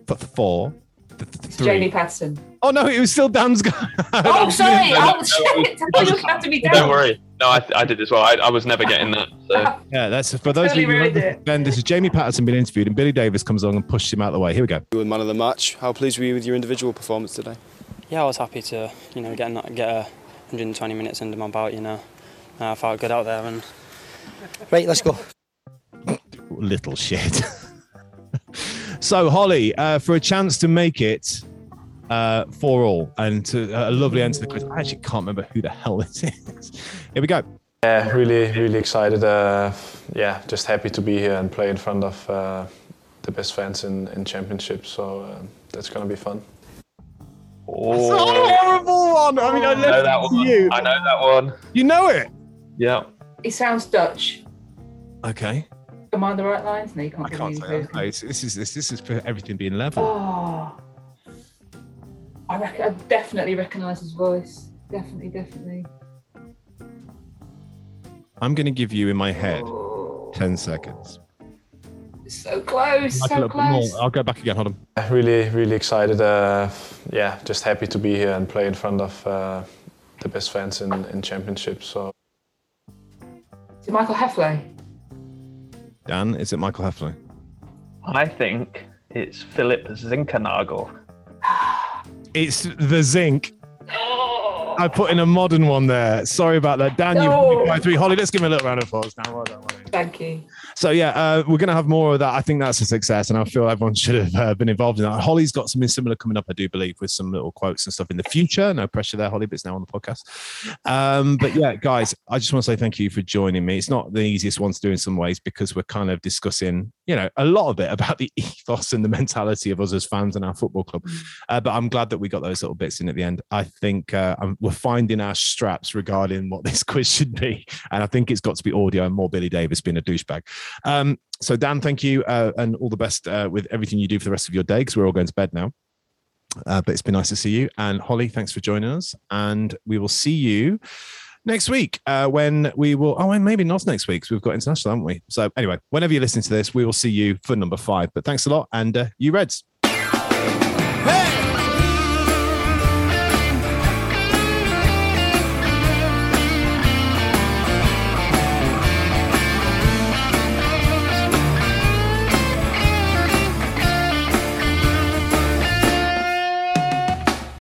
but four, th- th- th- three. Jamie Paterson. Oh no, it was still Dan's guy. (laughs) Oh, sorry. no, oh, no, Oh, shit. I looked after me down. Don't worry. No, I, I did as well. I, I was never getting that. So (laughs) Yeah, that's for those Totally of you who ruined remember, it. Ben. This is Jamie Paterson being interviewed, and Billy Davies comes along and pushes him out of the way. Here we go. You were man of the match. How pleased were you with your individual performance today? Yeah, I was happy to, you know, get get a 120 minutes under my belt. You know, uh, I felt good out there, and (laughs) Right, let's go. (laughs) Little shit. (laughs) so Holly, uh, for a chance to make it uh, for all, and to a lovely end to the quiz. I actually can't remember who the hell this is. Here we go. Yeah, really, really excited. Uh, yeah, just happy to be here and play in front of uh, the best fans in, in championship. So uh, that's gonna be fun. It's a oh. horrible one. I mean, I oh, I know left that to one. you. I know that one. You know it. Yeah. It sounds Dutch. Okay. Am I on the right lines? No, you can't I can't say that. No, this is this, this is for everything being level. Oh, I, rec- I definitely recognise his voice. Definitely, definitely. I'm going to give you in my head oh. ten seconds. So close, Like so little bit more. close. I'll go back again. Hold on. Really, really excited. Uh, yeah, just happy to be here and play in front of uh, the best fans in, in championship. So Is it Michael Hefele? Dan, is it Michael Hefele? I think it's Philip Zinkernagel. (sighs) It's the zinc. Oh, (gasps) I put in a modern one there. Sorry about that. Dan, No. you've by three. Holly, let's give him a little round of applause. Dan, well done, well done. Thank you. So yeah, uh, we're going to have more of that. I think that's a success, and I feel everyone should have uh, been involved in that. Holly's got something similar coming up, I do believe, with some little quotes and stuff in the future. No pressure there, Holly, but it's now on the podcast. Um, but yeah, guys, I just want to say thank you for joining me. It's not the easiest one to do in some ways because we're kind of discussing, you know, a lot of it about the (laughs) ethos and the mentality of us as fans and our football club. Uh, but I'm glad that we got those little bits in at the end. I think uh, we're finding our straps regarding what this (laughs) quiz should be, and I think it's got to be audio and more Billy Davies being a douchebag. Um, so Dan, thank you, uh, and all the best uh, with everything you do for the rest of your day because we're all going to bed now. Uh, but it's been nice to see you, and Holly, thanks for joining us, and we will see you next week uh, when we will. Oh, and maybe not next week because we've got international, haven't we? So anyway, whenever you're listening to this, we will see you for number five. But thanks a lot, and uh, you Reds.